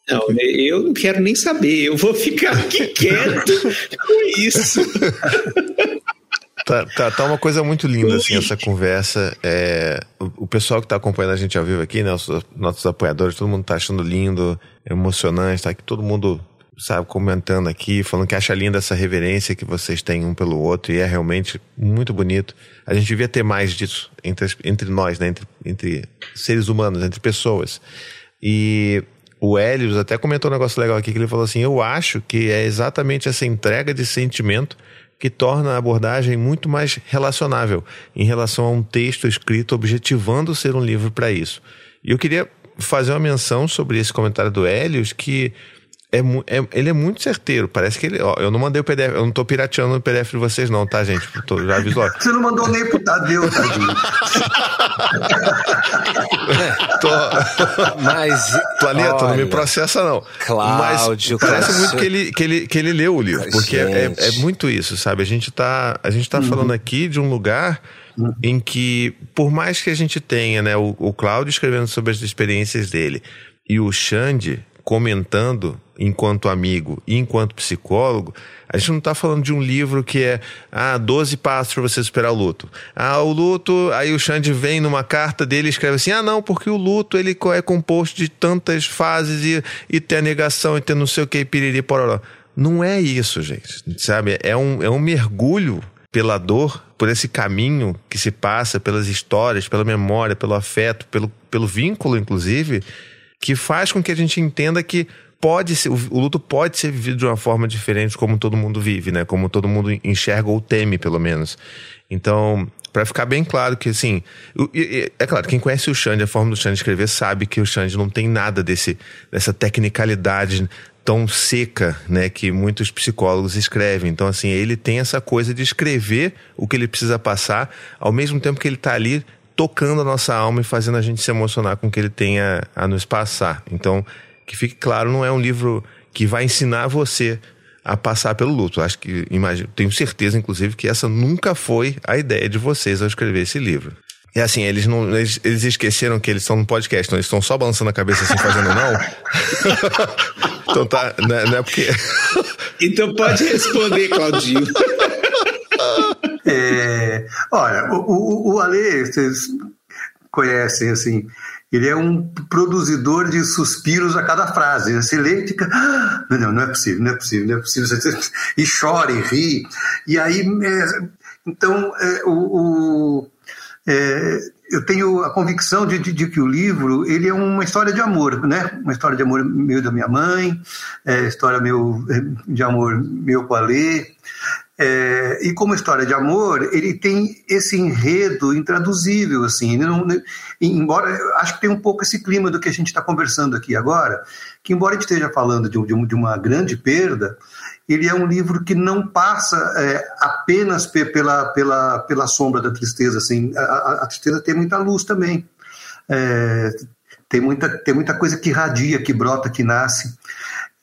Não, eu não quero nem saber. Eu vou ficar aqui (laughs) quieto com isso. (laughs) Tá, tá, tá, uma coisa muito linda, assim, essa conversa. É, o, o, pessoal que tá acompanhando a gente ao vivo aqui, né, os nossos apoiadores, todo mundo tá achando lindo, emocionante, tá aqui todo mundo, sabe, comentando aqui, falando que acha linda essa reverência que vocês têm um pelo outro, e é realmente muito bonito. A gente devia ter mais disso entre, entre nós, né, entre, entre seres humanos, entre pessoas. E o Helios até comentou um negócio legal aqui, que ele falou assim, eu acho que é exatamente essa entrega de sentimento que torna a abordagem muito mais relacionável em relação a um texto escrito objetivando ser um livro para isso. E eu queria fazer uma menção sobre esse comentário do Helios que é, é, ele é muito certeiro. Parece que ele. Ó, eu não mandei o PDF, eu não tô pirateando o PDF de vocês, não, tá, gente? Tô, já aviso. Você não mandou nem pro Tadeu, tadinho. (laughs) tô... Mas. Planeta, olha, não me processa, não. Cláudio, Mas parece muito que ele, que, ele, que ele leu o livro. Porque é, é, muito isso, sabe? A gente tá, a gente tá uhum. falando aqui de um lugar uhum. em que, por mais que a gente tenha, né, o, o Cláudio escrevendo sobre as experiências dele e o Xande comentando enquanto amigo e enquanto psicólogo, a gente não está falando de um livro que é ah, 12 passos para você superar o luto. Ah, o luto, aí o Xande vem numa carta dele e escreve assim: ah, não, porque o luto ele é composto de tantas fases e, e tem a negação e tem não sei o que, piriri, pororó. Não é isso, gente. Sabe? É um, é um mergulho pela dor, por esse caminho que se passa, pelas histórias, pela memória, pelo afeto, pelo, pelo vínculo, inclusive, que faz com que a gente entenda que pode ser, o, luto pode ser vivido de uma forma diferente como todo mundo vive, né? Como todo mundo enxerga ou teme, pelo menos. Então, para ficar bem claro que, assim, é claro, quem conhece o Xande, a forma do Xande escrever, sabe que o Xande não tem nada desse, dessa tecnicalidade tão seca, né, que muitos psicólogos escrevem. Então, assim, ele tem essa coisa de escrever o que ele precisa passar, ao mesmo tempo que ele está ali tocando a nossa alma e fazendo a gente se emocionar com o que ele tem a, a nos passar. Então, que fique claro, não é um livro que vai ensinar você a passar pelo luto. Acho que, imagino, tenho certeza, inclusive, que essa nunca foi a ideia de vocês ao escrever esse livro. E assim, eles não. Eles, eles esqueceram que eles estão no podcast, então eles estão só balançando a cabeça assim, fazendo não. (laughs) então tá. Não é, não é porque. então pode responder, Claudinho. (laughs) É, olha, o, o, o Ale, vocês conhecem, assim, ele é um produzidor de suspiros a cada frase. Você lê e fica, ah, não, não é possível, não é possível, não é possível. (laughs) E chora e ri. E aí, é, então, é, o, o é, eu tenho a convicção de, de, de, que o livro ele é uma história de amor, né? Uma história de amor meu da minha mãe, é, história meu, de amor meu com a Lê, É, e como história de amor, ele tem esse enredo intraduzível, assim. Não, embora acho que tem um pouco esse clima do que a gente está conversando aqui agora, que embora a gente esteja falando de, de, de uma grande perda, ele é um livro que não passa é, apenas pela, pela, pela sombra da tristeza. Assim. A, a tristeza tem muita luz também. É, tem, muita, tem muita coisa que radia, que brota, que nasce.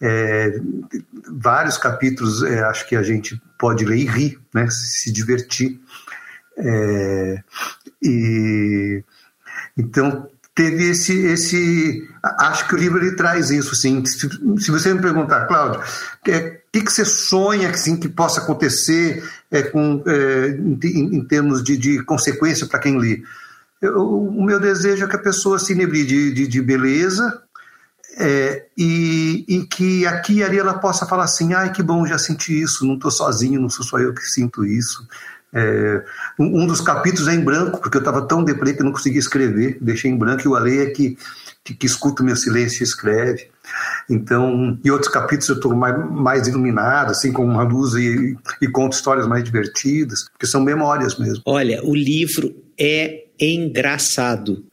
É, vários capítulos é, acho que a gente pode ler e rir, né, se divertir. É, e então teve esse esse acho que o livro ele traz isso assim se, se você me perguntar Cláudio o é, que, que você sonha assim, que possa acontecer é, com, é, em, em, termos de, de consequência para quem lê eu, o meu desejo é que a pessoa se inebre de, de, de beleza é, e, e, que aqui e ali ela possa falar assim, ai que bom, já senti isso, não estou sozinho, não sou só eu que sinto isso. É, um, um, dos capítulos é em branco, porque eu estava tão deprê que não conseguia escrever, deixei em branco, e o Ale é que, que, que escuta o meu silêncio e escreve. Então, e outros capítulos eu estou mais, mais iluminado, assim, com uma luz e, e conto histórias mais divertidas, porque são memórias mesmo. Olha, o livro é engraçado.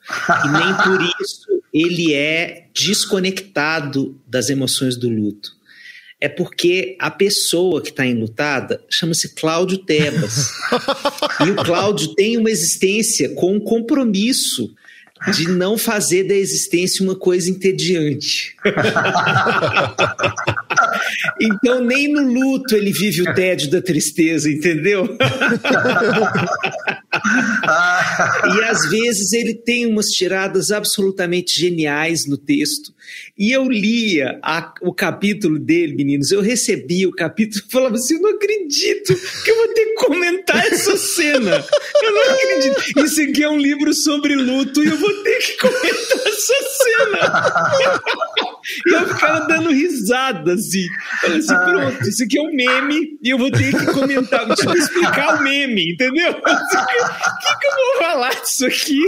E nem por (laughs) isso ele é desconectado das emoções do luto. É porque a pessoa que está enlutada chama-se Cláudio Tebas. (laughs) e o Cláudio tem uma existência com um compromisso de não fazer da existência uma coisa entediante. (laughs) então, nem no luto ele vive o tédio da tristeza, entendeu? (laughs) e às vezes ele tem umas tiradas absolutamente geniais no texto. E eu lia a, o capítulo dele, meninos. Eu recebia o capítulo e falava assim: eu não acredito que eu vou ter que comentar essa cena. Eu não acredito. Isso aqui é um livro sobre luto e eu vou ter que comentar essa cena. e eu ficava dando risada, assim. Falei assim: pronto, isso aqui é um meme e eu vou ter que comentar, vou te explicar o meme, entendeu? O que, que eu vou falar disso aqui?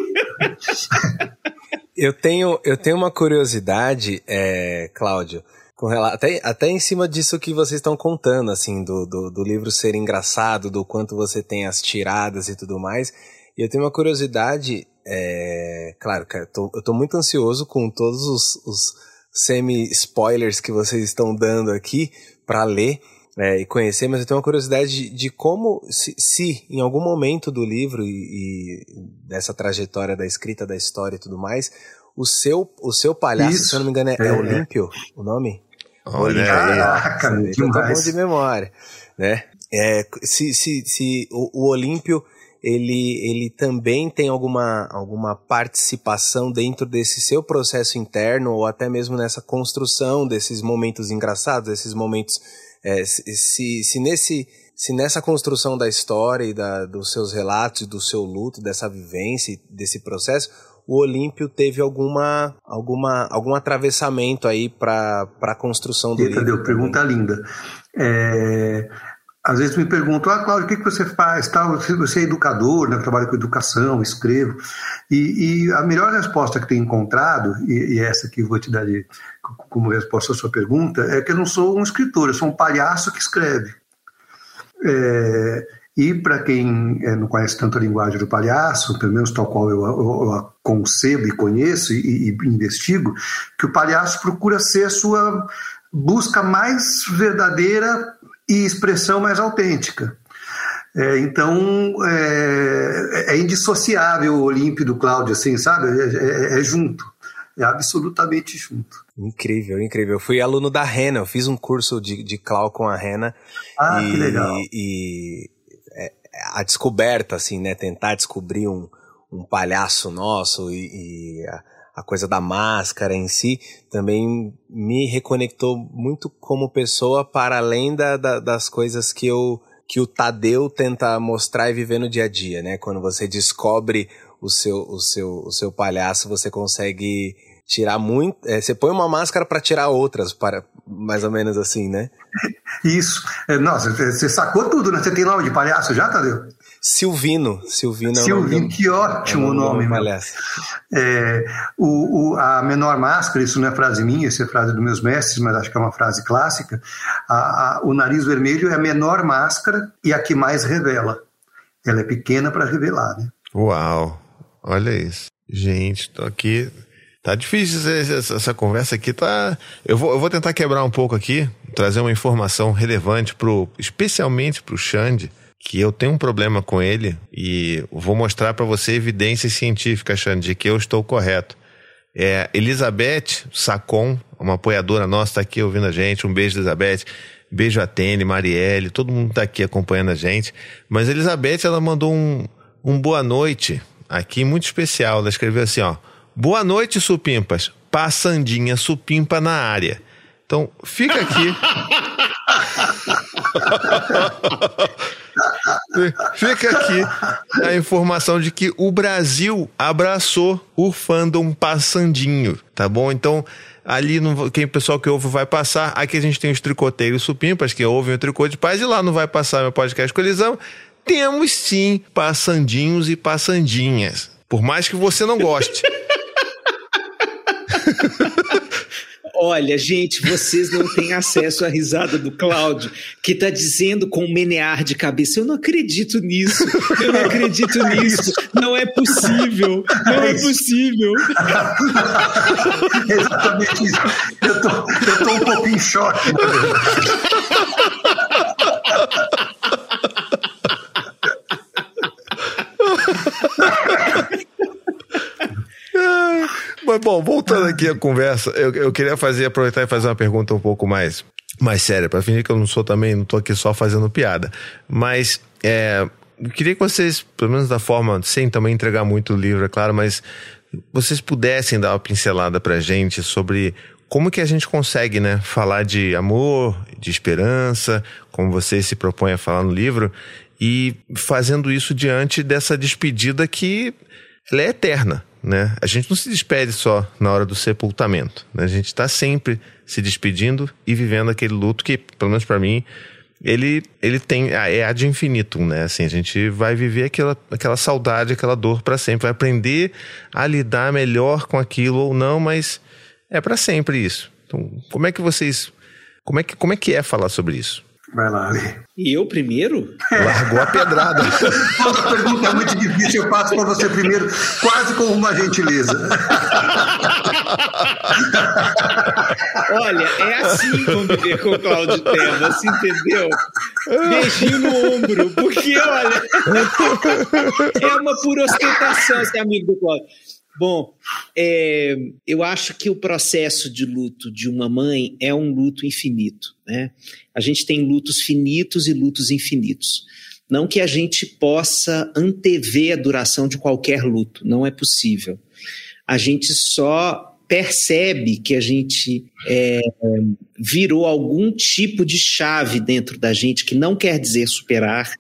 Eu tenho, eu tenho uma curiosidade, é, Cláudio, com até, até em cima disso que vocês estão contando, assim, do, do, do, livro ser engraçado, do quanto você tem as tiradas e tudo mais. E eu tenho uma curiosidade, é, claro, cara, tô, eu tô muito ansioso com todos os, os semi-spoilers que vocês estão dando aqui para ler é, e conhecer, mas eu tenho uma curiosidade de, de como, se, se, em algum momento do livro e, e, dessa trajetória da escrita da história e tudo mais, o seu, o seu palhaço, Isso. se eu não me engano, é, é, é Olímpio o nome? Olha, caraca, é, eu tô bom de memória, né? É, se, se, se o, o Olímpio ele, ele também tem alguma, alguma participação dentro desse seu processo interno ou até mesmo nessa construção desses momentos engraçados, desses momentos é, se, se, nesse, se nessa construção da história e da, dos seus relatos, do seu luto, dessa vivência, desse processo, o Olímpio teve alguma, alguma, algum atravessamento aí para a construção do Entendeu? livro. Pergunta linda. É, às vezes me perguntam, ah, Cláudio, o que, que você faz? Tá, você é educador, né? trabalho com educação, escrevo. E, e, a melhor resposta que tenho encontrado, e, e essa que eu vou te dar de, como resposta à sua pergunta, é que eu não sou um escritor, eu sou um palhaço que escreve. É, e para quem é, não conhece tanto a linguagem do palhaço, pelo menos tal qual eu, eu, eu concebo e conheço e, e investigo, que o palhaço procura ser a sua busca mais verdadeira e expressão mais autêntica. É, então, é, é, indissociável o Olímpio do Cláudio, assim, sabe? É, é, é, junto, é absolutamente junto. Incrível, incrível. Eu fui aluno da Rena, eu fiz um curso de, de Clau com a Rena. Ah, e, que legal. E é, a descoberta, assim, né? Tentar descobrir um, um palhaço nosso e, e a, a coisa da máscara em si também me reconectou muito como pessoa para além da, da, das coisas que eu que o Tadeu tenta mostrar e viver no dia a dia, né? Quando você descobre o seu o seu o seu palhaço, você consegue tirar muito, é, você põe uma máscara para tirar outras, para mais ou menos assim, né? (laughs) Isso. É, nossa, você sacou tudo, né? Você tem nome de palhaço já, Tadeu? Silvino. Silvino é o Silvino, nome do- que ótimo é o nome, palhaço. É, o, o- a menor máscara, isso não é frase minha, isso é frase dos meus mestres, mas acho que é uma frase clássica. A- a- o nariz vermelho é a menor máscara e a que mais revela. Ela é pequena para revelar, né? Uau, olha isso. Gente, tô aqui. Tá difícil essa, essa- conversa aqui, tá. Eu vou, eu vou tentar quebrar um pouco aqui, trazer uma informação relevante pro, especialmente pro Xande, que eu tenho um problema com ele e vou mostrar para você evidências científicas, Xande, de que eu estou correto. É, Elizabeth Sacon, uma apoiadora nossa, está aqui ouvindo a gente. Um beijo, Elizabeth. Beijo a Tene, Marielle, todo mundo está aqui acompanhando a gente. Mas Elizabeth, ela mandou um, um boa noite aqui muito especial. Ela escreveu assim, ó. Boa noite, supimpas. Passandinha supimpa na área. Então, fica aqui. Fica aqui a informação de que o Brasil abraçou o fandom passandinho, tá bom? Então, ali no, quem pessoal que ouve vai passar. Aqui a gente tem os tricoteiros supimpas que ouvem o tricô de paz e lá não vai passar meu podcast colisão. Temos sim passandinhos e passandinhas. Por mais que você não goste. (laughs) Olha, gente, vocês não têm acesso à risada do Cláudio, que está dizendo com um menear de cabeça: Eu não acredito nisso, eu não acredito (laughs) nisso, não é possível, não é possível. É (laughs) exatamente isso. Eu tô, eu tô um pouco em choque. (laughs) Mas bom, voltando aqui à conversa, eu, eu queria fazer, aproveitar e fazer uma pergunta um pouco mais, mais séria, para fingir que eu não sou também, não tô aqui só fazendo piada. Mas é, eu queria que vocês, pelo menos da forma, sem também entregar muito o livro, é claro, mas vocês pudessem dar uma pincelada pra gente sobre como que a gente consegue, né, falar de amor, de esperança, como você se propõe a falar no livro, e fazendo isso diante dessa despedida que ela é eterna, né? A gente não se despede só na hora do sepultamento, né? A gente está sempre se despedindo e vivendo aquele luto que, pelo menos para mim, ele, ele tem é ad infinitum, né? Assim, a gente vai viver aquela, aquela saudade, aquela dor para sempre, vai aprender a lidar melhor com aquilo ou não, mas é para sempre isso. Então, como é que vocês, como é que, como é que é falar sobre isso? Vai lá, Ale. E eu primeiro? Largou a pedrada. (laughs) Toda pergunta é muito difícil, eu passo para você primeiro, quase com uma gentileza. Olha, é assim conviver com o Cláudio Terra, você entendeu? Beijinho no ombro, porque, olha, (laughs) é uma pura ostentação ser amigo do Cláudio. Bom, é, eu acho que o processo de luto de uma mãe é um luto infinito. Né? A gente tem lutos finitos e lutos infinitos. Não que a gente possa antever a duração de qualquer luto, não é possível. A gente só percebe que a gente é, virou algum tipo de chave dentro da gente, que não quer dizer superar.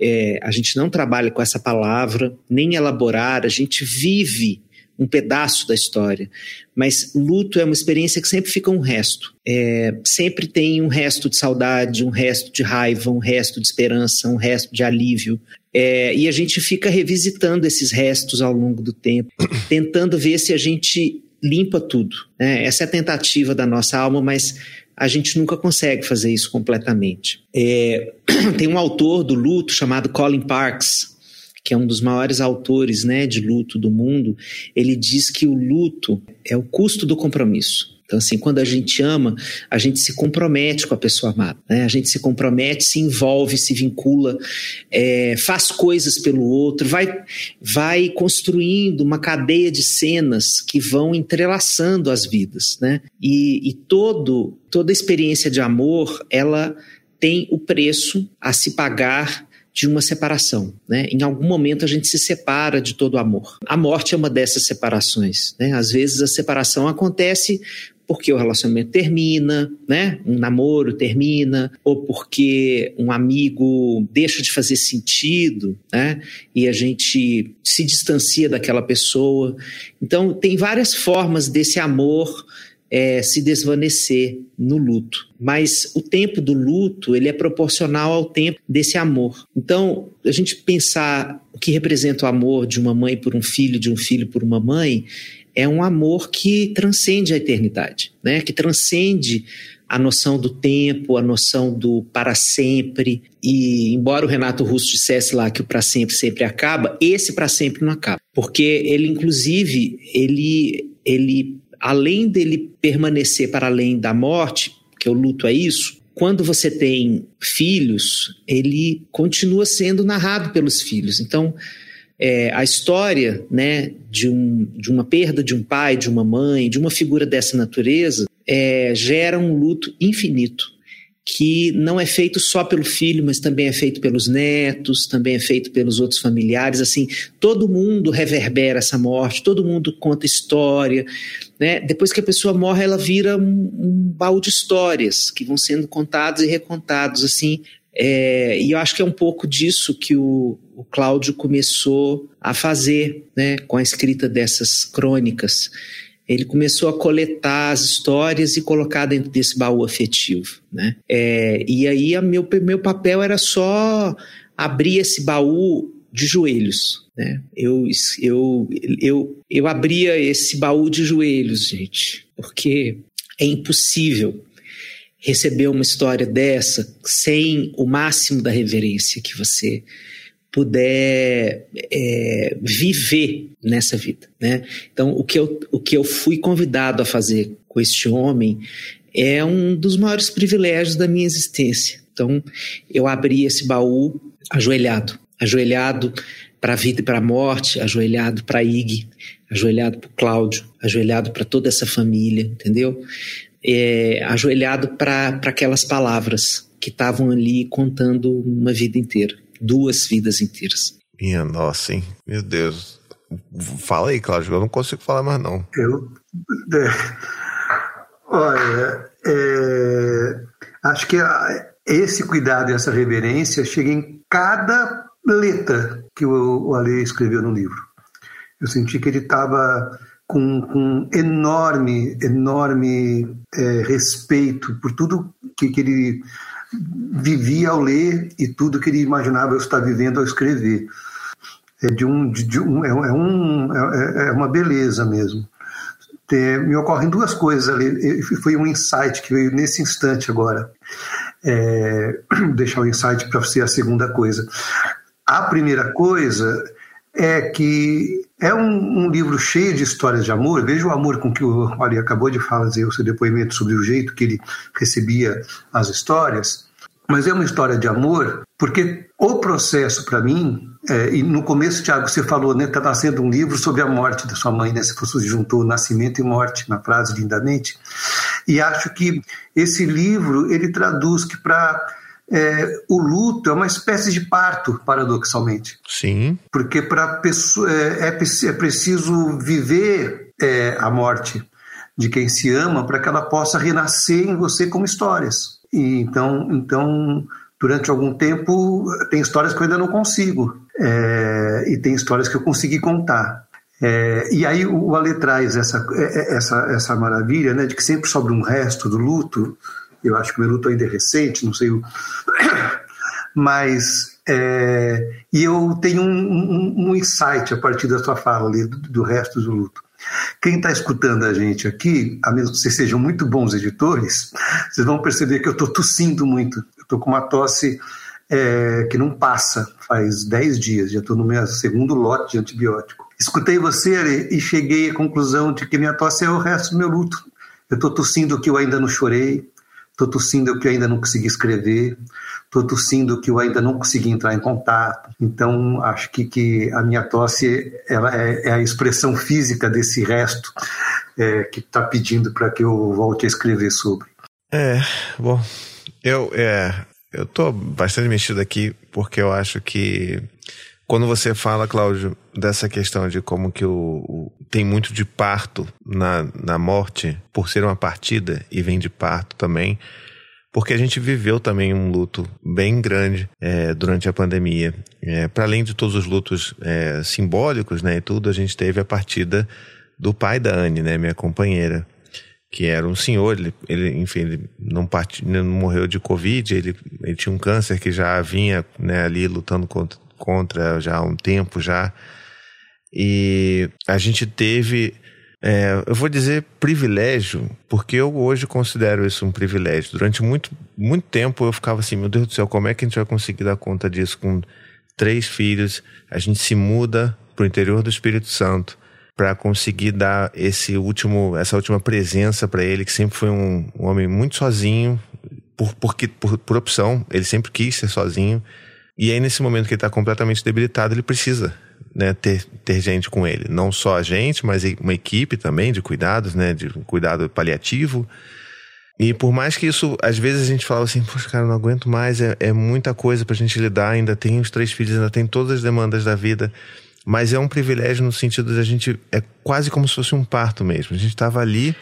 É, a gente não trabalha com essa palavra, nem elaborar, a gente vive um pedaço da história. Mas luto é uma experiência que sempre fica um resto. É, sempre tem um resto de saudade, um resto de raiva, um resto de esperança, um resto de alívio. É, e a gente fica revisitando esses restos ao longo do tempo, (coughs) tentando ver se a gente limpa tudo. Né? Essa é a tentativa da nossa alma, mas a gente nunca consegue fazer isso completamente. É, (coughs) tem um autor do luto chamado Colin Parks, que é um dos maiores autores né, de luto do mundo, ele diz que o luto é o custo do compromisso. Então, assim, quando a gente ama, a gente se compromete com a pessoa amada, né? A gente se compromete, se envolve, se vincula, é, faz coisas pelo outro, vai, vai construindo uma cadeia de cenas que vão entrelaçando as vidas, né? E, e todo, toda experiência de amor, ela tem o preço a se pagar de uma separação. Né? Em algum momento a gente se separa de todo o amor. A morte é uma dessas separações. Né? Às vezes a separação acontece porque o relacionamento termina, né? Um namoro termina, ou porque um amigo deixa de fazer sentido, né? E a gente se distancia daquela pessoa. Então, tem várias formas desse amor é, se desvanecer no luto. Mas o tempo do luto ele é proporcional ao tempo desse amor. Então, a gente pensar o que representa o amor de uma mãe por um filho, de um filho por uma mãe, é um amor que transcende a eternidade, né? que transcende a noção do tempo, a noção do para sempre. E embora o Renato Russo dissesse lá que o para sempre sempre acaba, esse para sempre não acaba, porque ele inclusive ele ele além dele permanecer para além da morte, que o luto é isso, quando você tem filhos, ele continua sendo narrado pelos filhos. Então, é, a história né, de, um, de uma perda de um pai, de uma mãe, de uma figura dessa natureza, é, gera um luto infinito, que não é feito só pelo filho, mas também é feito pelos netos, também é feito pelos outros familiares. Assim, todo mundo reverbera essa morte, todo mundo conta história. Né? Depois que a pessoa morre, ela vira um, um baú de histórias que vão sendo contados e recontados. Assim, é, e eu acho que é um pouco disso que o, o Cláudio começou a fazer né, com a escrita dessas crônicas. Ele começou a coletar as histórias e colocar dentro desse baú afetivo. Né? É, e aí meu, meu papel era só abrir esse baú de joelhos. Né? Eu, eu, eu, eu abria esse baú de joelhos, gente, porque é impossível receber uma história dessa sem o máximo da reverência que você puder é, viver nessa vida, né? Então, o que, eu, o que eu fui convidado a fazer com este homem é um dos maiores privilégios da minha existência. Então, eu abri esse baú ajoelhado, ajoelhado para a vida e para a morte, ajoelhado para Ig, ajoelhado para Cláudio, ajoelhado para toda essa família, entendeu? é, ajoelhado para aquelas palavras que estavam ali contando uma vida inteira, duas vidas inteiras. Minha nossa, hein? Meu Deus. Fala aí, Cláudio, eu não consigo falar mais não. Eu. É, olha, é, acho que esse cuidado e essa reverência chega em cada letra que o, o Ale escreveu no livro. Eu senti que ele estava com, com enorme, enorme é, respeito por tudo que, que ele vivia ao ler e tudo que ele imaginava eu estar vivendo ao escrever. É, de um, de, de um, é, é, um, é, é uma beleza mesmo. me ocorrem duas coisas ali. Foi um insight que veio nesse instante agora. É, (clears throat) deixar o insight para ser a segunda coisa. A primeira coisa é que é um, um, livro cheio de histórias de amor. Veja o amor com que o Ali acabou de fazer o seu depoimento sobre o jeito que ele recebia as histórias. Mas é uma história de amor, porque o processo para mim, é, e no começo, Tiago, você falou, né, está nascendo um livro sobre a morte da sua mãe, né? Você juntou nascimento e morte na frase lindamente. E acho que esse livro ele traduz que para é, o luto é uma espécie de parto, paradoxalmente. Sim. Porque para pessoa é, é, é, preciso viver é, a morte de quem se ama para que ela possa renascer em você como histórias. E então, então, durante algum tempo, tem histórias que eu ainda não consigo. É, e tem histórias que eu consegui contar. É, e aí o Ale traz essa, essa, essa maravilha né, de que sempre sobra um resto do luto, eu acho que o luto ainda é recente, não sei o. (coughs) Mas. É, e eu tenho um, um, um, insight a partir da sua fala ali, do, do resto do luto. Quem está escutando a gente aqui, a menos que vocês sejam muito bons editores, vocês vão perceber que eu estou tossindo muito. Eu estou com uma tosse é, que não passa faz 10 dias, já estou no meu segundo lote de antibiótico. Escutei você e cheguei à conclusão de que minha tosse é o resto do meu luto. Eu estou tossindo que eu ainda não chorei, Estou tossindo que eu ainda não consegui escrever, estou tossindo que eu ainda não consegui entrar em contato. Então, acho que, que a minha tosse ela é, é a expressão física desse resto é, que está pedindo para que eu volte a escrever sobre. É, bom, eu é, eu bastante mexido aqui porque eu acho que quando você fala, Cláudio, dessa questão de como que o, o, tem muito de parto na, na morte, por ser uma partida e vem de parto também, porque a gente viveu também um luto bem grande é, durante a pandemia. É, Para além de todos os lutos é, simbólicos né, e tudo, a gente teve a partida do pai da Anne, né, minha companheira. que era um senhor, ele, ele enfim, ele não, part... não morreu de Covid, ele, ele tinha um câncer que já vinha né, ali lutando contra, contra já há um tempo já. E a gente teve, é, eu vou dizer privilégio, porque eu hoje considero isso um privilégio. Durante muito, muito tempo eu ficava assim, meu Deus do céu, como é que a gente vai conseguir dar conta disso com três filhos? A gente se muda para o interior do Espírito Santo para conseguir dar esse último, essa última presença para ele, que sempre foi um, um homem muito sozinho, por, porque, por, por opção, ele sempre quis ser sozinho. E aí, nesse momento que ele está completamente debilitado, ele precisa né, ter, ter gente com ele. Não só a gente, mas uma equipe também de cuidados, né, de cuidado paliativo. E por mais que isso, às vezes a gente falava assim, poxa, cara, não aguento mais, é, é muita coisa pra gente lidar, ainda tem os três filhos, ainda tem todas as demandas da vida. Mas é um privilégio no sentido de a gente. É quase como se fosse um parto mesmo. A gente estava ali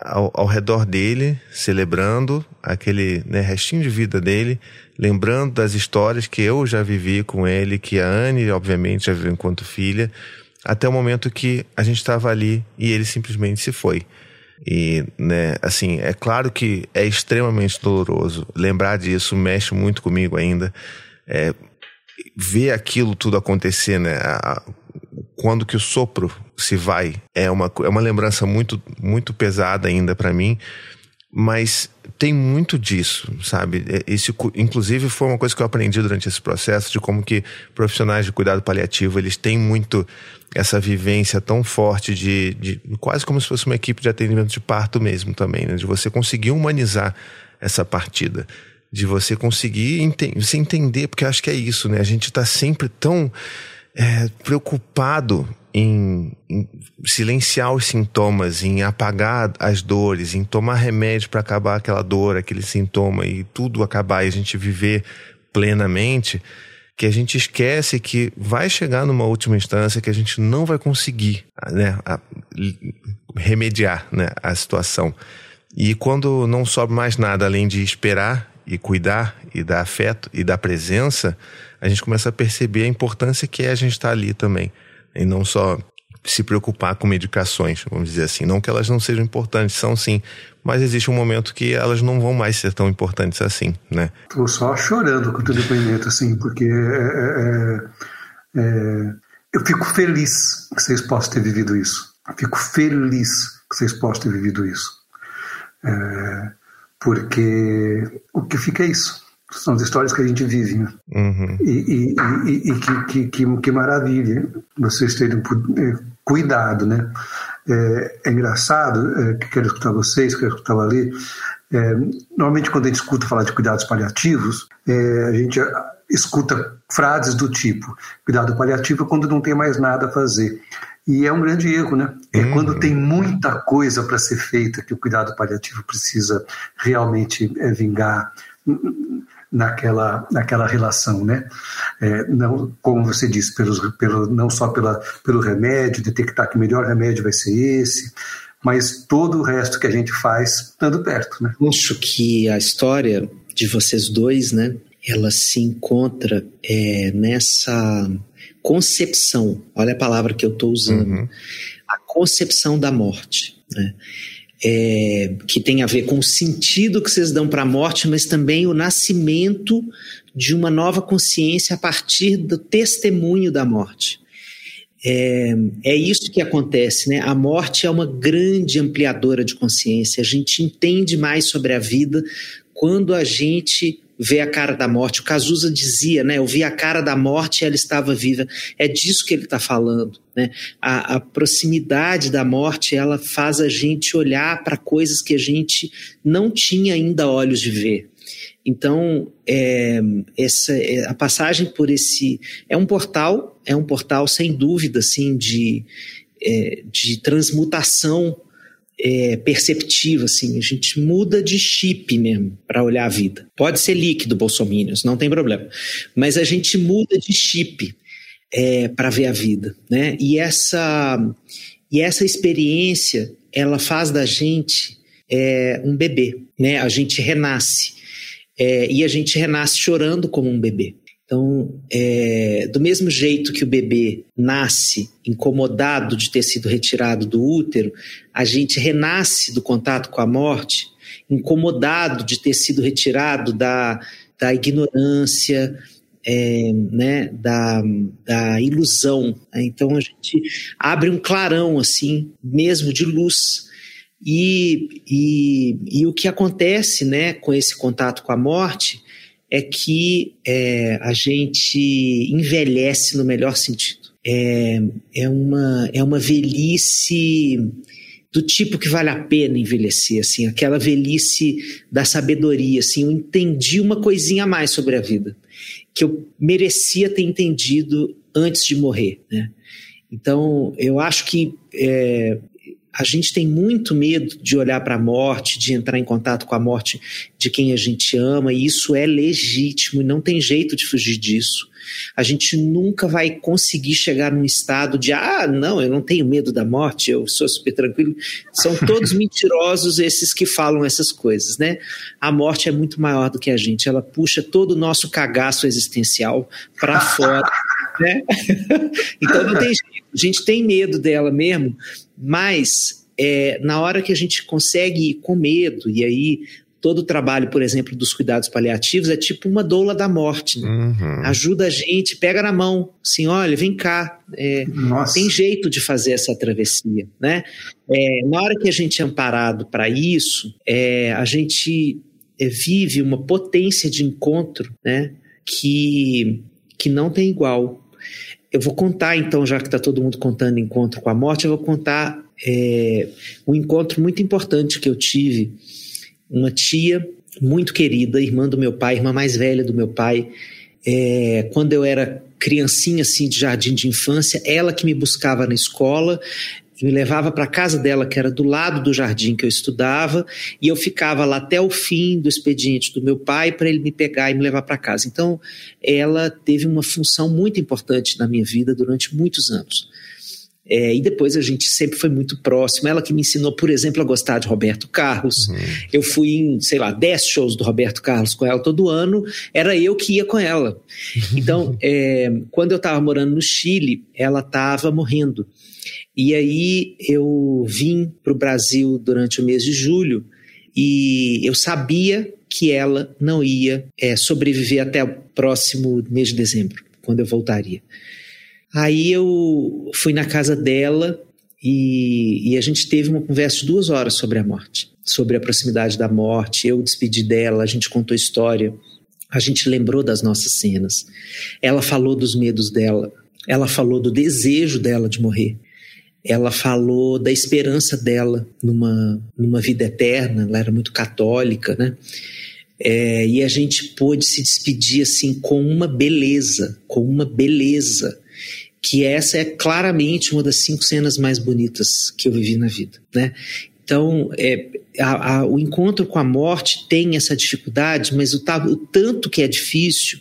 ao, ao, redor dele, celebrando aquele né, restinho de vida dele, lembrando das histórias que eu já vivi com ele, que a Anne, obviamente, já viveu enquanto filha, até o momento que a gente estava ali e ele simplesmente se foi. E, né, assim, é claro que é extremamente doloroso. Lembrar disso mexe muito comigo ainda. É, ver aquilo tudo acontecer, né? A, quando que o sopro se vai é uma, é uma lembrança muito, muito pesada ainda para mim, mas tem muito disso, sabe? Isso, inclusive, foi uma coisa que eu aprendi durante esse processo de como que profissionais de cuidado paliativo eles têm muito essa vivência tão forte de, de quase como se fosse uma equipe de atendimento de parto mesmo também, né? De você conseguir humanizar essa partida de você conseguir ente se entender, porque acho que é isso, né? A gente está sempre tão é, preocupado em, em, silenciar os sintomas, em apagar as dores, em tomar remédio para acabar aquela dor, aquele sintoma e tudo acabar e a gente viver plenamente, que a gente esquece que vai chegar numa última instância que a gente não vai conseguir né, a, remediar né, a situação. E quando não sobe mais nada além de esperar e cuidar e dar afeto e dar presença, a gente começa a perceber a importância que é a gente estar ali também. E não só se preocupar com medicações, vamos dizer assim. Não que elas não sejam importantes, são sim, mas existe um momento que elas não vão mais ser tão importantes assim, né? Estou só chorando com o teu depoimento, assim, porque é, é, é, é, eu fico feliz que vocês possam ter vivido isso. Eu fico feliz que vocês possam ter vivido isso. É, porque o que fica é isso. São as histórias que a gente vive, né? Uhum. E, e, e, e que, que, que, que, maravilha vocês terem é, cuidado, né? É, é engraçado, é, que quero escutar vocês, quero escutar o Ali. É, normalmente, quando a gente escuta falar de cuidados paliativos, é, a gente escuta frases do tipo: cuidado paliativo é quando não tem mais nada a fazer. E é um grande erro, né? É hum. quando tem muita coisa para ser feita que o cuidado paliativo precisa realmente é, vingar naquela, naquela relação, né? É, não, como você disse, pelos, pelo, não só pela, pelo remédio, detectar que o melhor remédio vai ser esse, mas todo o resto que a gente faz estando perto, né? Acho que a história de vocês dois, né? Ela se encontra é, nessa concepção, olha a palavra que eu estou usando, uhum. a concepção da morte, né? É, que tem a ver com o sentido que vocês dão para a morte, mas também o nascimento de uma nova consciência a partir do testemunho da morte. É, é isso que acontece, né? A morte é uma grande ampliadora de consciência. A gente entende mais sobre a vida quando a gente ver a cara da morte. O Cazuza dizia, né? Eu vi a cara da morte e ela estava viva. É disso que ele está falando, né? A, a, proximidade da morte ela faz a gente olhar para coisas que a gente não tinha ainda olhos de ver. Então, é, essa, é, a passagem por esse é um portal, é um portal sem dúvida, assim, de, é, de transmutação é, perceptiva, assim, a gente muda de chip mesmo para olhar a vida. Pode ser líquido, bolsominions, não tem problema. Mas a gente muda de chip é, para ver a vida, né? E essa, e essa experiência, ela faz da gente é, um bebê, né? A gente renasce. É, e a gente renasce chorando como um bebê. Então, é, do mesmo jeito que o bebê nasce incomodado de ter sido retirado do útero, a gente renasce do contato com a morte, incomodado de ter sido retirado da, da ignorância, é, né, da, da ilusão. Então a gente abre um clarão assim, mesmo de luz. E, e, e o que acontece né, com esse contato com a morte é que é, a gente envelhece no melhor sentido. É, é, uma, é uma velhice do tipo que vale a pena envelhecer, assim, aquela velhice da sabedoria, assim, eu entendi uma coisinha a mais sobre a vida, que eu merecia ter entendido antes de morrer, né? Então, eu acho que é, a gente tem muito medo de olhar para a morte, de entrar em contato com a morte de quem a gente ama, e isso é legítimo e não tem jeito de fugir disso. A gente nunca vai conseguir chegar num estado de, ah, não, eu não tenho medo da morte, eu sou super tranquilo. São (laughs) todos mentirosos esses que falam essas coisas, né? A morte é muito maior do que a gente, ela puxa todo o nosso cagaço existencial para fora, né? (laughs) então não tem jeito. A gente tem medo dela mesmo, mas é, na hora que a gente consegue ir com medo, e aí todo o trabalho, por exemplo, dos cuidados paliativos é tipo uma doula da morte. Né? Uhum. Ajuda a gente, pega na mão, assim, olha, vem cá. É, tem jeito de fazer essa travessia, né? É, na hora que a gente é amparado para isso, é, a gente é, vive uma potência de encontro, né? Que, que não tem igual. Eu vou contar, então, já que está todo mundo contando encontro com a morte, eu vou contar é, um encontro muito importante que eu tive. Uma tia muito querida, irmã do meu pai, irmã mais velha do meu pai. É, quando eu era criancinha assim de jardim de infância, ela que me buscava na escola, me levava para a casa dela, que era do lado do jardim que eu estudava, e eu ficava lá até o fim do expediente do meu pai para ele me pegar e me levar para casa. Então, ela teve uma função muito importante na minha vida durante muitos anos. É, e depois a gente sempre foi muito próximo. Ela que me ensinou, por exemplo, a gostar de Roberto Carlos. Uhum. Eu fui em, sei lá, 10 shows do Roberto Carlos com ela todo ano, era eu que ia com ela. (laughs) Então, é, quando eu estava morando no Chile, ela estava morrendo. E aí eu vim para o Brasil durante o mês de julho e eu sabia que ela não ia é, sobreviver até o próximo mês de dezembro, quando eu voltaria. Aí eu fui na casa dela e, e, a gente teve uma conversa de duas horas sobre a morte, sobre a proximidade da morte. Eu despedi dela, a gente contou história, a gente lembrou das nossas cenas. Ela falou dos medos dela, ela falou do desejo dela de morrer ela falou da esperança dela numa, numa vida eterna, ela era muito católica, né? É, e a gente pôde se despedir assim com uma beleza, com uma beleza, que essa é claramente uma das cinco cenas mais bonitas que eu vivi na vida, né? Então, é, a, a, o encontro com a morte tem essa dificuldade, mas o, o tanto que é difícil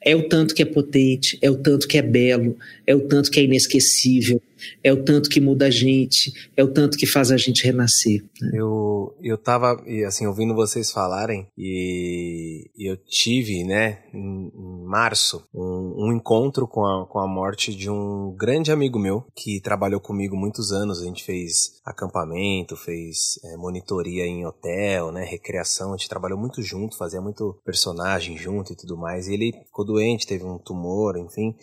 é o tanto que é potente, é o tanto que é belo, é o tanto que é inesquecível, é o tanto que muda a gente, é o tanto que faz a gente renascer. Né? Eu, eu tava, assim, ouvindo vocês falarem e, eu tive, né, em, em março, um, um, encontro com a, com a morte de um grande amigo meu que trabalhou comigo muitos anos. A gente fez acampamento, fez é, monitoria em hotel, né, recreação. A gente trabalhou muito junto, fazia muito personagem junto e tudo mais. E ele ficou doente, teve um tumor, enfim.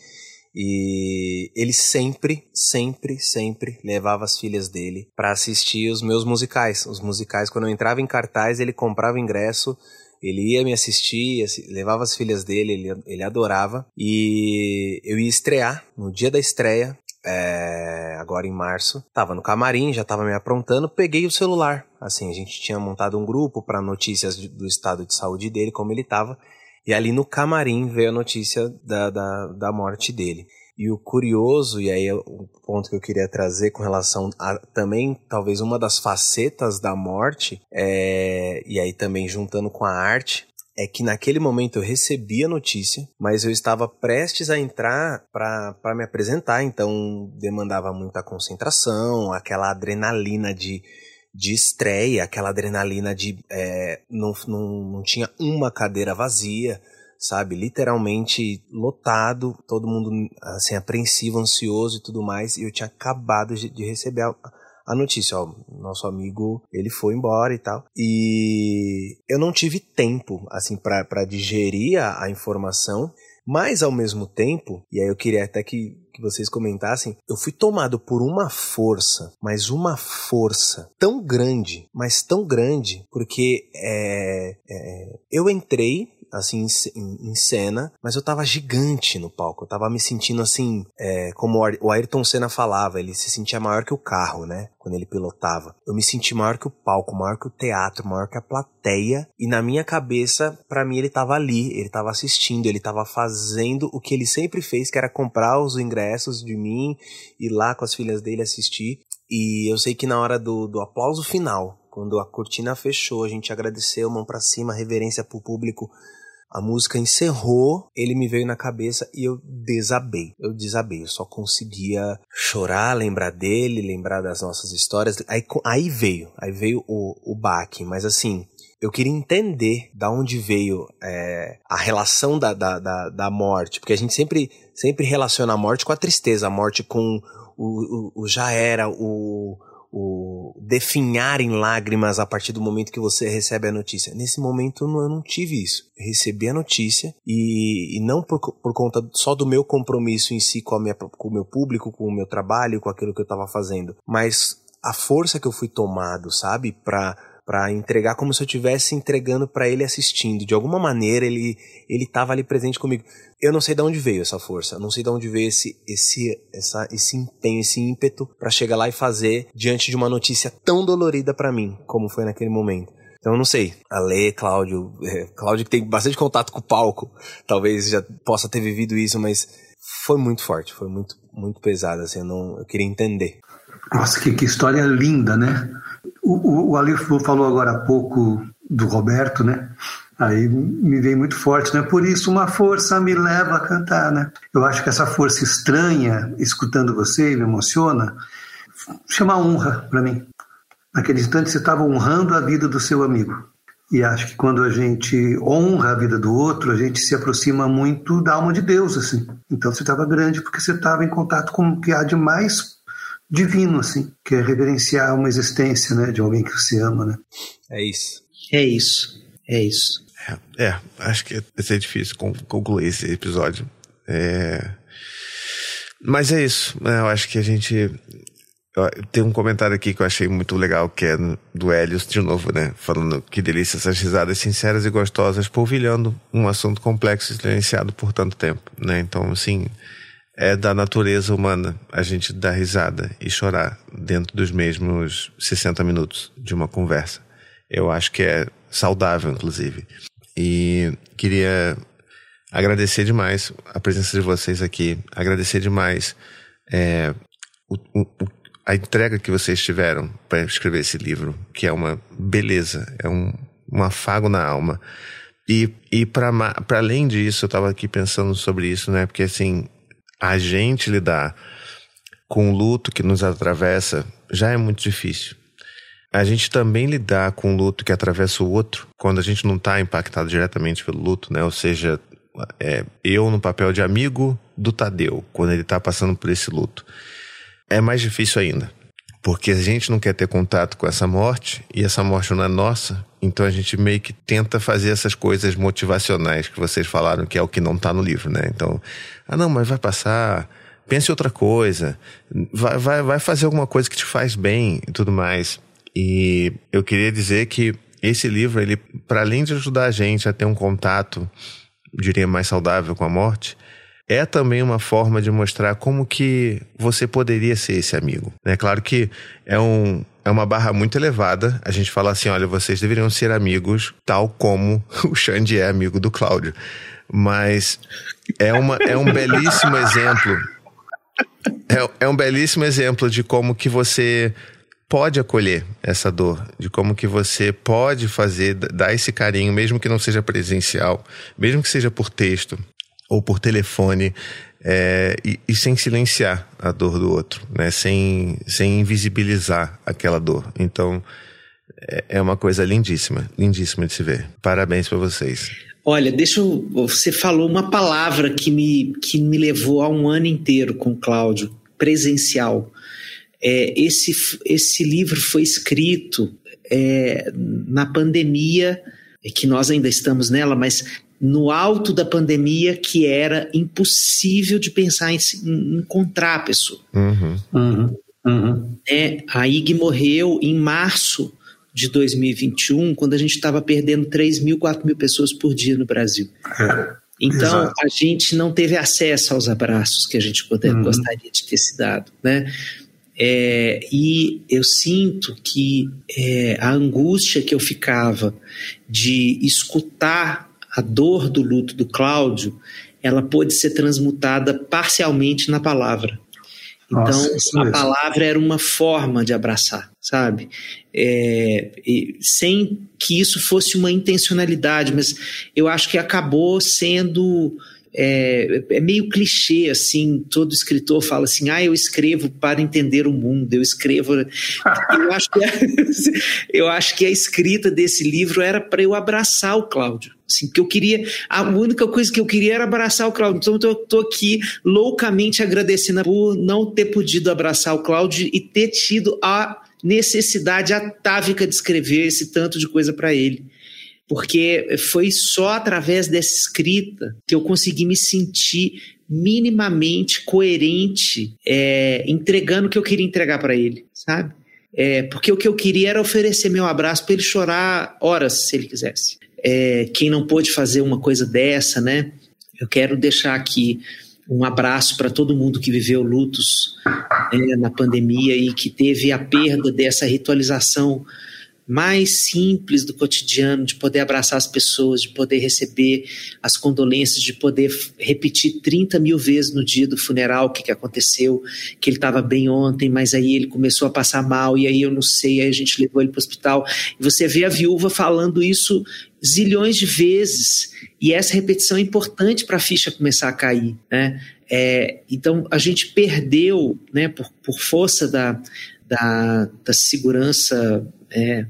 E ele sempre, sempre, sempre levava as filhas dele para assistir os meus musicais. Os musicais, quando eu entrava em cartaz, ele comprava ingresso ele ia me assistir, levava as filhas dele, ele, ele adorava. E eu ia estrear no dia da estreia, é, agora em março. Tava no camarim, já tava me aprontando, peguei o celular. Assim, a gente tinha montado um grupo para notícias do estado de saúde dele, como ele tava. E ali no camarim veio a notícia da, da, da morte dele. E o curioso, e aí é o ponto que eu queria trazer com relação a também, talvez uma das facetas da morte, é, e aí também juntando com a arte, é que naquele momento eu recebi a notícia, mas eu estava prestes a entrar para me apresentar, então demandava muita concentração, aquela adrenalina de de estreia, aquela adrenalina de é, não, não, não tinha uma cadeira vazia, sabe? Literalmente lotado, todo mundo assim apreensivo, ansioso e tudo mais, e eu tinha acabado de, receber a, a notícia, ó, nosso amigo, ele foi embora e tal. E eu não tive tempo, assim, para digerir a, a informação, mas ao mesmo tempo, e aí eu queria até que, que vocês comentassem, eu fui tomado por uma força, mas uma força tão grande, mas tão grande, porque é, é, eu entrei assim, em, cena, mas eu tava gigante no palco. Eu tava me sentindo assim, é, como o Ayrton Senna falava, ele se sentia maior que o carro, né? Quando ele pilotava. Eu me senti maior que o palco, maior que o teatro, maior que a plateia. E na minha cabeça, para mim, ele tava ali, ele tava assistindo, ele tava fazendo o que ele sempre fez, que era comprar os ingressos de mim, ir lá com as filhas dele assistir. E eu sei que na hora do, do aplauso final, quando a cortina fechou, a gente agradeceu, mão para cima, reverência pro público. A música encerrou, ele me veio na cabeça e eu desabei. Eu desabei, eu só conseguia chorar, lembrar dele, lembrar das nossas histórias. Aí, aí veio, aí veio o, o baque, mas assim, eu queria entender da onde veio é, a relação da, da, da, da, morte, porque a gente sempre, sempre relaciona a morte com a tristeza, a morte com o, o, o já era, o, o definhar em lágrimas a partir do momento que você recebe a notícia. Nesse momento eu não tive isso. Eu recebi a notícia e, e não por, por, conta só do meu compromisso em si com, minha, com o meu público, com o meu trabalho, com aquilo que eu estava fazendo, mas a força que eu fui tomado, sabe, para para entregar como se eu estivesse entregando para ele assistindo. De alguma maneira ele ele estava ali presente comigo. Eu não sei de onde veio essa força, não sei de onde veio esse esse essa, esse empenho, esse ímpeto para chegar lá e fazer diante de uma notícia tão dolorida para mim como foi naquele momento. Então não sei. A Lê, Cláudio, é, Cláudio que tem bastante contato com o palco, talvez já possa ter vivido isso, mas foi muito forte, foi muito muito pesado assim, eu não eu queria entender. Nossa, que, que história linda, né? O, o, o Ali falou agora há pouco do Roberto, né? Aí me veio muito forte, né? Por isso uma força me leva a cantar, né? Eu acho que essa força estranha, escutando você, me emociona, chama honra para mim. Naquele instante você estava honrando a vida do seu amigo. E acho que quando a gente honra a vida do outro, a gente se aproxima muito da alma de Deus, assim. Então você estava grande porque você estava em contato com o que há de mais divino, assim, que é reverenciar uma existência, né, de alguém que você ama, né? É isso. É isso. É isso. É, é acho que vai ser difícil concluir esse episódio. É... Mas é isso. Né, eu acho que a gente. Tem um comentário aqui que eu achei muito legal, que é do Helios, de novo, né? Falando que delícia essas risadas sinceras e gostosas, polvilhando um assunto complexo e silenciado por tanto tempo, né? Então, assim, é da natureza humana a gente dar risada e chorar dentro dos mesmos 60 minutos de uma conversa. Eu acho que é saudável, inclusive. E queria agradecer demais a presença de vocês aqui, agradecer demais é, o, o, a entrega que vocês tiveram para escrever esse livro, que é uma beleza, é um, um afago na alma. E, e para além disso, eu estava aqui pensando sobre isso, né? Porque assim, a gente lidar com o luto que nos atravessa já é muito difícil. A gente também lidar com o luto que atravessa o outro, quando a gente não está impactado diretamente pelo luto, né? Ou seja, é, eu no papel de amigo do Tadeu, quando ele está passando por esse luto. É mais difícil ainda, porque a gente não quer ter contato com essa morte e essa morte não é nossa, então a gente meio que tenta fazer essas coisas motivacionais que vocês falaram, que é o que não está no livro, né? Então, ah, não, mas vai passar. Pense outra coisa. Vai, vai, vai fazer alguma coisa que te faz bem e tudo mais. E eu queria dizer que esse livro, ele, para além de ajudar a gente a ter um contato, diria, mais saudável com a morte, é também uma forma de mostrar como que você poderia ser esse amigo. É claro que é, um, é uma barra muito elevada a gente falar assim, olha, vocês deveriam ser amigos tal como (laughs) o Xande é amigo do Cláudio. Mas é, uma, é um belíssimo exemplo. É, é um belíssimo exemplo de como que você pode acolher essa dor, de como que você pode fazer, dar esse carinho, mesmo que não seja presencial, mesmo que seja por texto ou por telefone, é, e, e, sem silenciar a dor do outro, né? sem, sem invisibilizar aquela dor. Então, é, é uma coisa lindíssima, lindíssima de se ver. Parabéns para vocês. Olha, deixa eu. Você falou uma palavra que me, que me levou a um ano inteiro com o Cláudio, presencial. É, esse, esse livro foi escrito é, na pandemia, que nós ainda estamos nela, mas no alto da pandemia, que era impossível de pensar em, em encontrar a pessoa. Uhum. Uhum. Uhum. É, a IG morreu em março de 2021, quando a gente estava perdendo 3 mil, 4 mil pessoas por dia no Brasil. É, Então, Exato. a gente não teve acesso aos abraços que a gente poder- Uhum. gostaria de ter se dado, né? É, e eu sinto que é, a angústia que eu ficava de escutar a dor do luto do Cláudio, ela pôde ser transmutada parcialmente na palavra. Então, Nossa, a palavra era uma forma de abraçar, sabe? É, e sem que isso fosse uma intencionalidade, mas eu acho que acabou sendo. É, é meio clichê, assim, todo escritor fala assim, ah, eu escrevo para entender o mundo, eu escrevo... (laughs) eu, acho que, (laughs) eu acho que a escrita desse livro era para eu abraçar o Cláudio, assim, porque eu queria, a única coisa que eu queria era abraçar o Cláudio, então eu tô aqui loucamente agradecendo por não ter podido abraçar o Cláudio e ter tido a necessidade atávica de escrever esse tanto de coisa para ele porque foi só através dessa escrita que eu consegui me sentir minimamente coerente, é, entregando o que eu queria entregar para ele, sabe? É, porque o que eu queria era oferecer meu abraço para ele chorar horas, se ele quisesse. É, quem não pôde fazer uma coisa dessa, né? Eu quero deixar aqui um abraço para todo mundo que viveu lutos né, na pandemia e que teve a perda dessa ritualização mais simples do cotidiano, de poder abraçar as pessoas, de poder receber as condolências, de poder repetir 30 mil vezes no dia do funeral o que, que aconteceu, que ele estava bem ontem, mas aí ele começou a passar mal, e aí eu não sei, aí a gente levou ele para o hospital. E você vê a viúva falando isso zilhões de vezes, e essa repetição é importante para a ficha começar a cair, né? É, então a gente perdeu, né, por, por força da, da, da segurança é,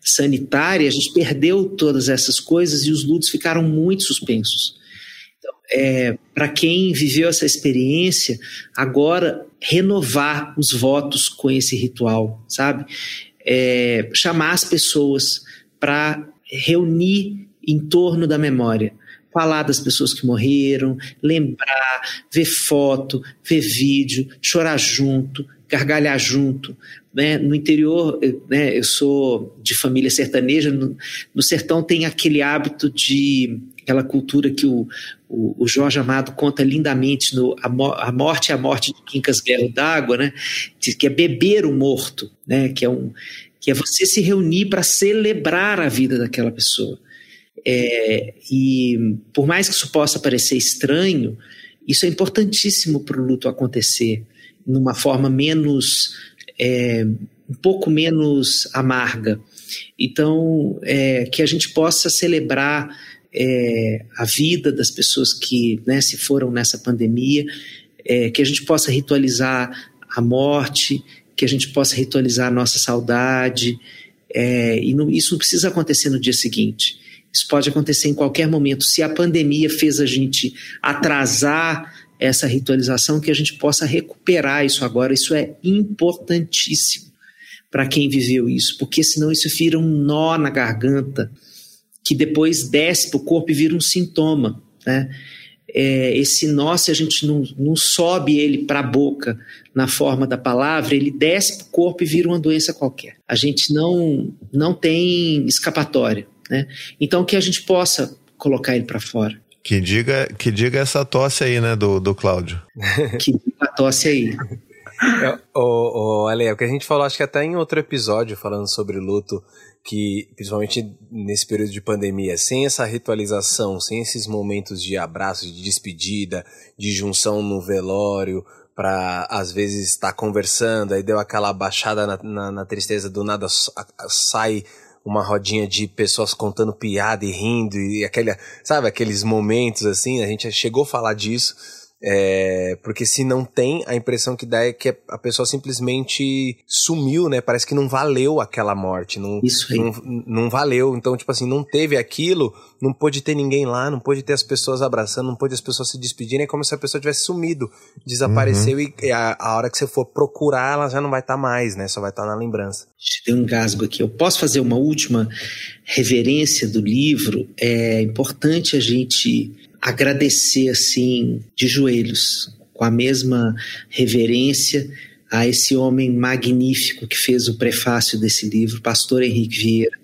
sanitária, a gente perdeu todas essas coisas e os lutos ficaram muito suspensos. Então, é, Para quem viveu essa experiência, agora renovar os votos com esse ritual, sabe? É, chamar as pessoas para reunir em torno da memória falar das pessoas que morreram, lembrar, ver foto, ver vídeo, chorar junto, gargalhar junto. Né? No interior, eu, né, eu sou de família sertaneja, no, no, sertão tem aquele hábito de aquela cultura que o, o, o Jorge Amado conta lindamente no A, Mo a Morte e a Morte de Quincas Berro d'Água, né? que é beber o morto, né? que, é um, que é você se reunir para celebrar a vida daquela pessoa. É, e por mais que isso possa parecer estranho, isso é importantíssimo para o luto acontecer numa forma menos, é, um pouco menos amarga. Então, é, que a gente possa celebrar é, a vida das pessoas que né, se foram nessa pandemia, é, que a gente possa ritualizar a morte, que a gente possa ritualizar a nossa saudade, é, e não, isso não precisa acontecer no dia seguinte. Isso pode acontecer em qualquer momento. Se a pandemia fez a gente atrasar essa ritualização, que a gente possa recuperar isso agora. Isso é importantíssimo para quem viveu isso, porque senão isso vira um nó na garganta que depois desce para o corpo e vira um sintoma. Né? É, esse nó, se a gente não, não sobe ele para a boca na forma da palavra, ele desce para o corpo e vira uma doença qualquer. A gente não, não tem escapatória. Né? Então, que a gente possa colocar ele para fora. Que diga, que diga essa tosse aí, né, do, do Cláudio. (laughs) que diga a tosse aí. É, o, o, Ale, é o que a gente falou, acho que até em outro episódio, falando sobre luto, que principalmente nesse período de pandemia, sem essa ritualização, sem esses momentos de abraço, de despedida, de junção no velório, para às vezes estar conversando, aí deu aquela baixada na, na, na tristeza, do nada sai uma rodinha de pessoas contando piada e rindo e aquele, sabe, aqueles momentos assim, a gente chegou a falar disso. É, porque se não tem, a impressão que dá é que a pessoa simplesmente sumiu, né? Parece que não valeu aquela morte. Não, Isso aí. não, não valeu. Então, tipo assim, não teve aquilo, não pôde ter ninguém lá, não pôde ter as pessoas abraçando, não pôde as pessoas se despedirem. É como se a pessoa tivesse sumido, desapareceu e e a, a hora que você for procurar, ela já não vai estar mais, né? Só vai estar na lembrança. Tem um engasgo aqui. Eu posso fazer uma última reverência do livro? É importante a gente agradecer assim de joelhos, com a mesma reverência a esse homem magnífico que fez o prefácio desse livro, Pastor Henrique Vieira.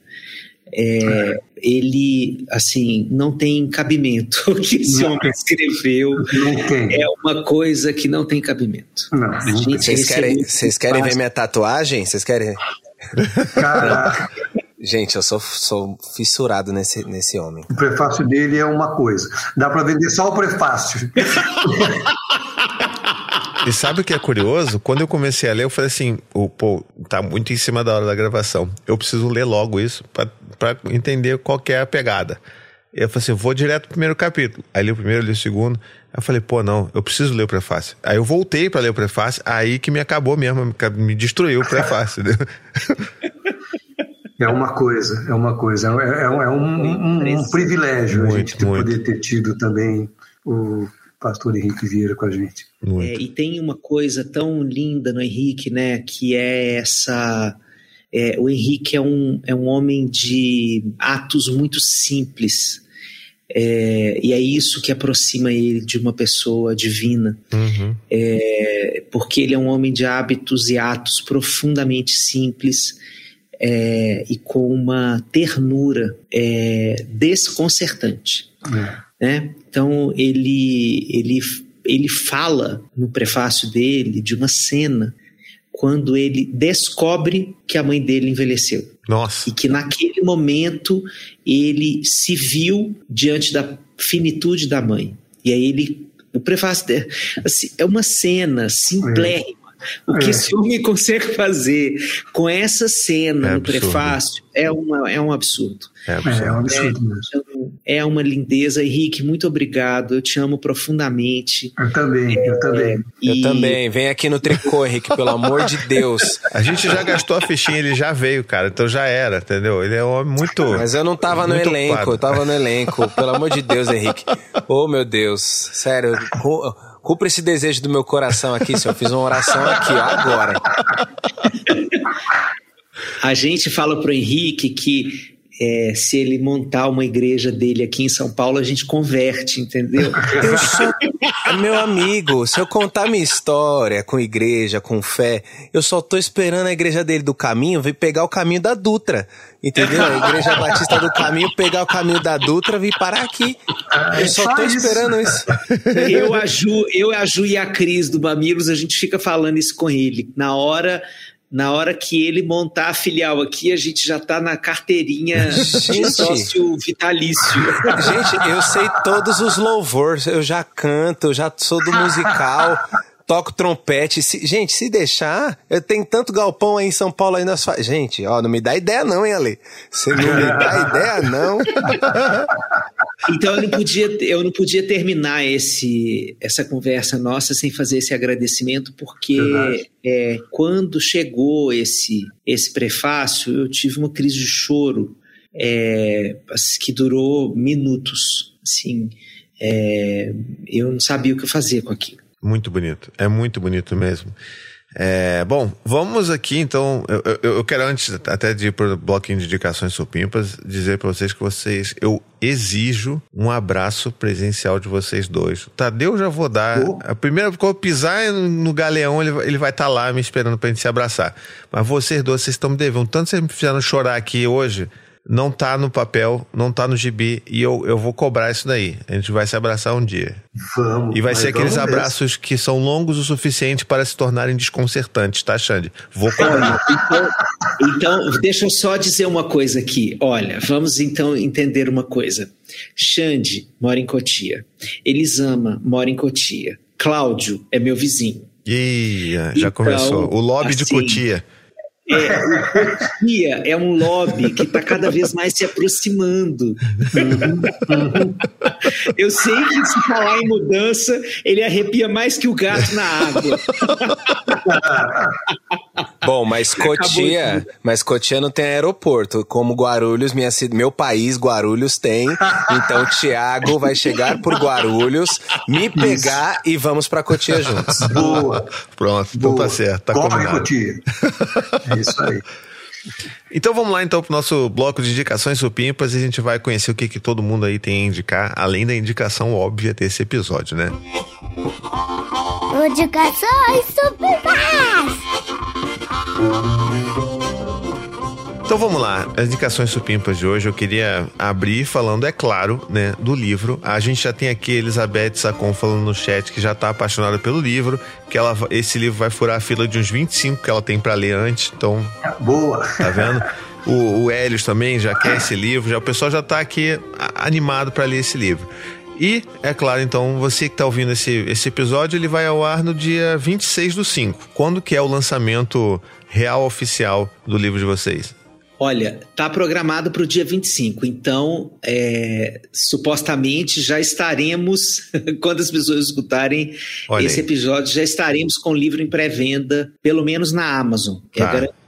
É, ele, assim, não tem cabimento (laughs) o que esse Não. homem escreveu. É uma coisa que não tem cabimento. Não, gente tem. Vocês querem, recebeu vocês querem ver minha tatuagem? Vocês querem? Caraca, (laughs) Gente, eu sou, sou fissurado nesse, nesse homem. o prefácio dele é uma coisa. Dá para vender só o prefácio. (laughs) E sabe o que é curioso? Quando eu comecei a ler, eu falei assim: o, pô, tá muito em cima da hora da gravação. Eu preciso ler logo isso pra, pra entender qual que é a pegada. E eu falei assim: vou direto pro primeiro capítulo. Aí li o primeiro, li o segundo. Aí eu falei, pô, não, eu preciso ler o prefácio. Aí eu voltei pra ler o prefácio, aí que me acabou mesmo, me- me destruiu o prefácio. (laughs) É uma coisa, é uma coisa. É, é um, é um- um- um privilégio a Muito, gente ter- muito. poder ter tido também o pastor Henrique Vieira com a gente. É, e tem uma coisa tão linda no Henrique, né? Que é essa. é, o Henrique é um, é um homem de atos muito simples. É, e é isso que aproxima ele de uma pessoa divina. Uhum. É, porque ele é um homem de hábitos e atos profundamente simples é, e com uma ternura é, desconcertante É. né? Então ele ele ele fala no prefácio dele de uma cena quando ele descobre que a mãe dele envelheceu Nossa. e que naquele momento ele se viu diante da finitude da mãe. E aí ele o prefácio assim, é uma cena simplérrima. O que É. esse homem (laughs) consegue fazer com essa cena É no absurdo. prefácio é, uma, é um absurdo. É É, absurdo. é um absurdo mesmo. Então, é uma lindeza. Henrique, muito obrigado. Eu te amo profundamente. Eu também, eu também. Eu E- também. Vem aqui no tricô, Henrique, pelo amor de Deus. A gente já gastou a fichinha, ele já veio, cara. Então já era, entendeu? Ele é um homem muito. Mas eu não tava no elenco, ocupado. eu tava no elenco. Pelo amor de Deus, Henrique. (laughs) Oh, meu Deus. Sério, cumpra esse desejo do meu coração aqui, senhor. Eu fiz uma oração aqui, ó, agora. A gente fala pro Henrique que é, se ele montar uma igreja dele aqui em São Paulo, a gente converte, entendeu? (laughs) Eu sou meu amigo. Se eu contar minha história com igreja, com fé, eu só tô esperando a igreja dele do caminho vir pegar o caminho da Dutra. Entendeu? A igreja batista do caminho pegar o caminho da Dutra vir parar aqui. Eu só só tô isso. esperando isso. Eu, a Ju, eu, a Ju e a Cris do Mamilos, a gente fica falando isso com ele. Na hora, na hora que ele montar a filial aqui, a gente já tá na carteirinha de sócio vitalício. (laughs) Gente, eu sei todos os louvores, eu já canto, eu já sou do musical, toco trompete. Se- gente, se deixar, eu tenho tanto galpão aí em São Paulo aí nas fa... Gente, ó, não me dá ideia não, hein, Ale? Você não me dá ideia não. Então eu não podia, eu não podia terminar esse, essa conversa nossa sem fazer esse agradecimento, porque é, quando chegou esse, esse prefácio, eu tive uma crise de choro é, que durou minutos. Assim, é, eu não sabia o que fazer com aquilo. Muito bonito. É muito bonito mesmo. É, bom, vamos aqui então. Eu, eu- eu quero, antes até de ir para o bloquinho de indicações supimpas, dizer para vocês que vocês. Eu exijo um abraço presencial de vocês dois. O Tadeu já vou dar. Oh. A primeira, quando eu pisar no galeão, ele, vai- ele vai estar lá me esperando pra gente se abraçar. Mas vocês dois, vocês estão me devendo. Tanto vocês me fizeram chorar aqui hoje. Não tá no papel, não tá no gibi, e eu, eu vou cobrar isso daí. A gente vai se abraçar um dia. Vamos. E vai ser aqueles abraços que são longos o suficiente para se tornarem desconcertantes, tá, Xande? Vou cobrar. Então, então, deixa eu só dizer uma coisa aqui. Olha, vamos então entender uma coisa. Xande mora em Cotia. Elisama mora em Cotia. Cláudio é meu vizinho. Ih, já Então, começou. O lobby de assim, Cotia. É, Cotia é um lobby que está cada vez mais se aproximando. Eu sei que se falar em mudança, ele arrepia mais que o gato na água. Bom, mas Cotia, mas Cotia não tem aeroporto, como Guarulhos, minha, meu país, Guarulhos tem. Então Tiago vai chegar por Guarulhos, me pegar e vamos para Cotia juntos. Boa. Pronto, então tá certo, tá Corre, combinado. Cotia. (laughs) É. Então vamos lá então pro nosso bloco de indicações supimpas e a gente vai conhecer o que, que todo mundo aí tem a indicar, além da indicação óbvia desse episódio, né? Indicações supimpas! Então vamos lá, as indicações supimpas de hoje eu queria abrir falando, é claro, né, do livro. A gente já tem aqui a Elizabeth Sacon falando no chat que já tá apaixonada pelo livro, que ela, esse livro vai furar a fila de uns 25 que ela tem para ler antes, então Boa. Tá vendo? O, o Helios também já quer esse livro, já, o pessoal já tá aqui animado para ler esse livro. E, é claro, então, você que tá ouvindo esse, esse episódio, ele vai ao ar no dia 26 do 5. Quando que é o lançamento real oficial do livro de vocês? Olha, tá programado para o dia 25, então é, supostamente já estaremos, (laughs) quando as pessoas escutarem Olha esse aí. episódio, já estaremos com o livro em pré-venda, pelo menos na Amazon. que Tá. É.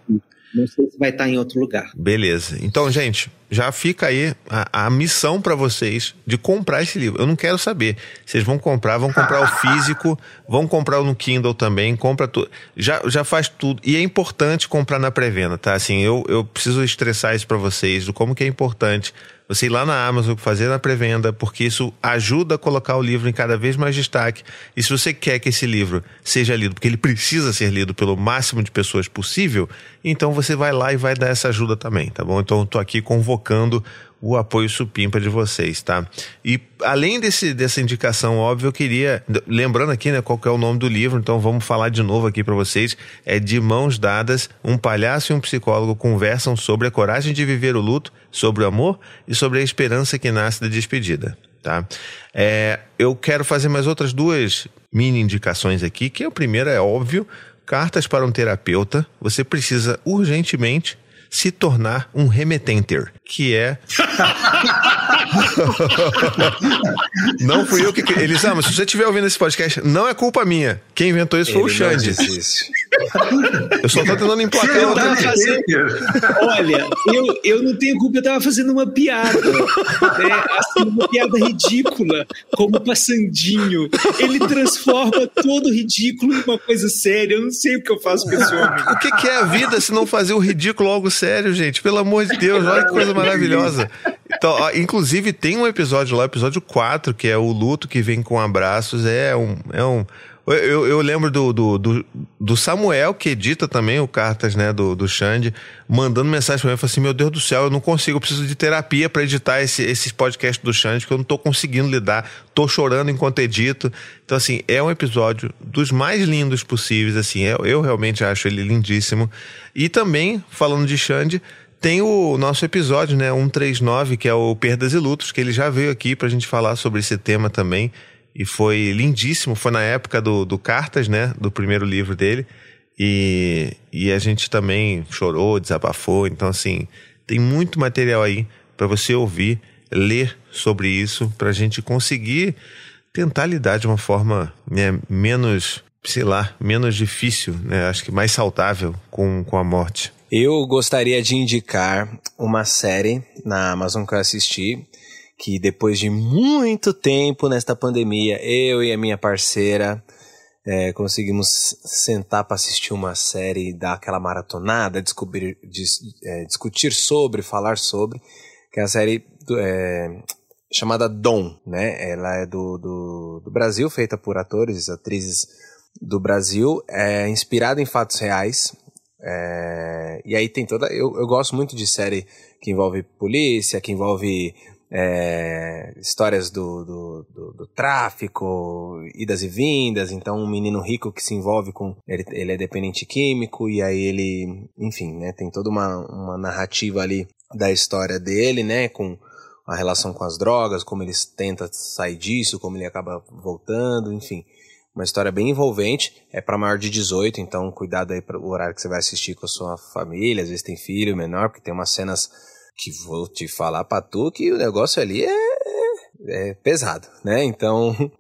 Não sei se vai estar em outro lugar. Beleza. Então, gente, já fica aí a, a missão para vocês de comprar esse livro. Eu não quero saber. Vocês vão comprar, vão comprar o (laughs) físico, vão comprar no Kindle também, compra tudo. Já, já faz tudo. E é importante comprar na pré-venda, tá? Assim, eu, eu preciso estressar isso para vocês, do como que é importante você ir lá na Amazon, fazer na pré-venda, porque isso ajuda a colocar o livro em cada vez mais destaque. E se você quer que esse livro seja lido, porque ele precisa ser lido pelo máximo de pessoas possível, então você vai lá e vai dar essa ajuda também, tá bom? Então tô aqui convocando o apoio supimpa de vocês, tá? E além desse, dessa indicação óbvia, eu queria, lembrando aqui, né, qual é o nome do livro, então vamos falar de novo aqui para vocês, é De Mãos Dadas, um palhaço e um psicólogo conversam sobre a coragem de viver o luto, sobre o amor e sobre a esperança que nasce da despedida, tá? É, eu quero fazer mais outras duas mini indicações aqui, que a primeira é óbvio, cartas para um terapeuta, você precisa urgentemente se tornar um remetenter, que é. (laughs) não fui eu que. cri- Elisama, se você estiver ouvindo esse podcast, não é culpa minha. Quem inventou isso foi o Ele não Xande. Eu só tô tentando emplacar Eu tava fazendo- Olha, eu, eu não tenho culpa, eu tava fazendo uma piada. Né? Assim, uma piada ridícula, como passandinho. Ele transforma todo ridículo em uma coisa séria. Eu não sei o que eu faço com esse homem. O que, que é a vida se não fazer o ridículo algo sério, gente? Pelo amor de Deus, olha que coisa maravilhosa. Então, ó, inclusive, tem um episódio lá, episódio 4, que é o luto que vem com abraços. É um. É um eu, eu lembro do, do, do, do Samuel, que edita também o Cartas, né, do, do Xande, mandando mensagem pra mim, falou assim, meu Deus do céu, eu não consigo, eu preciso de terapia pra editar esse, esses podcasts do Xande, porque eu não tô conseguindo lidar, tô chorando enquanto edito. Então, assim, é um episódio dos mais lindos possíveis, assim, eu, eu realmente acho ele lindíssimo. E também, falando de Xande, tem o nosso episódio, né, 139, que é o Perdas e Lutos, que ele já veio aqui pra gente falar sobre esse tema também. E foi lindíssimo, foi na época do, do Cartas, né, do primeiro livro dele. E, e a gente também chorou, desabafou. Então, assim, tem muito material aí para você ouvir, ler sobre isso, pra gente conseguir tentar lidar de uma forma né, menos, sei lá, menos difícil, né? Acho que mais saudável com, com a morte. Eu gostaria de indicar uma série na Amazon que eu assisti, que depois de muito tempo nesta pandemia, eu e a minha parceira é, conseguimos sentar para assistir uma série, dar aquela maratonada, descobrir, dis- é, discutir sobre, falar sobre, que é a série é, chamada Dom, né? Ela é do, do, do Brasil, feita por atores e atrizes do Brasil, é inspirada em fatos reais. É, e aí tem toda. Eu, eu gosto muito de série que envolve polícia, que envolve é, histórias do, do, do, do tráfico, idas e vindas. Então, um menino rico que se envolve com. Ele, ele é dependente químico, e aí ele. Enfim, né? Tem toda uma, uma narrativa ali da história dele, né? Com a relação com as drogas, como ele tenta sair disso, como ele acaba voltando, enfim. Uma história bem envolvente, é para maior de 18, então cuidado aí para o horário que você vai assistir com a sua família, às vezes tem filho menor, porque tem umas cenas que vou te falar pra tu que o negócio ali é, é pesado, né? Então, (laughs)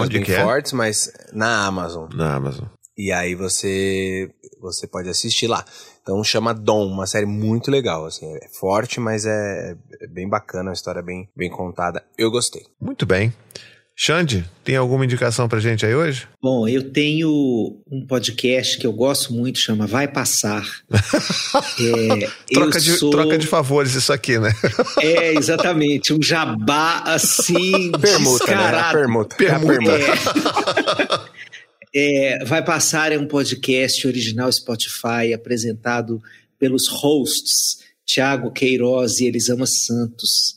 Onde bem que é? fortes, mas na Amazon. Na Amazon. E aí você você pode assistir lá. Então chama Dom, uma série muito legal, assim, é forte, mas é, é bem bacana, uma história bem, bem contada. Eu gostei. Muito bem. Xande, tem alguma indicação pra gente aí hoje? Bom, eu tenho um podcast que eu gosto muito, chama Vai Passar. (laughs) É, Troca, eu de, sou- troca de favores isso aqui, né? É, exatamente, um jabá assim, (laughs) Permuta, né? Descarado. permuta. Permuta. A permuta. (laughs) É, Vai Passar é um podcast original Spotify apresentado pelos hosts Tiago Queiroz e Elisama Santos,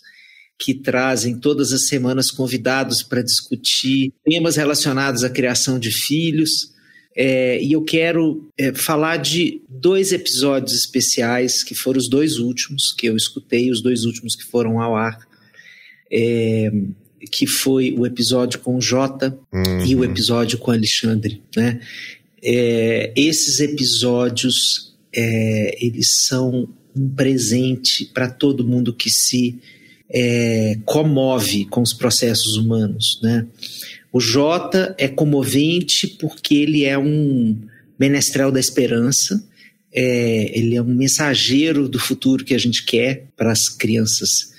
que trazem todas as semanas convidados para discutir temas relacionados à criação de filhos. É, e eu quero é, falar de dois episódios especiais, que foram os dois últimos que eu escutei, os dois últimos que foram ao ar. É, que foi o episódio com o Jota e o episódio com o Alexandre, né? É, esses episódios é, eles são um presente para todo mundo que se é, comove com os processos humanos, né? O Jota é comovente porque ele é um menestrel da esperança, é, ele é um mensageiro do futuro que a gente quer para as crianças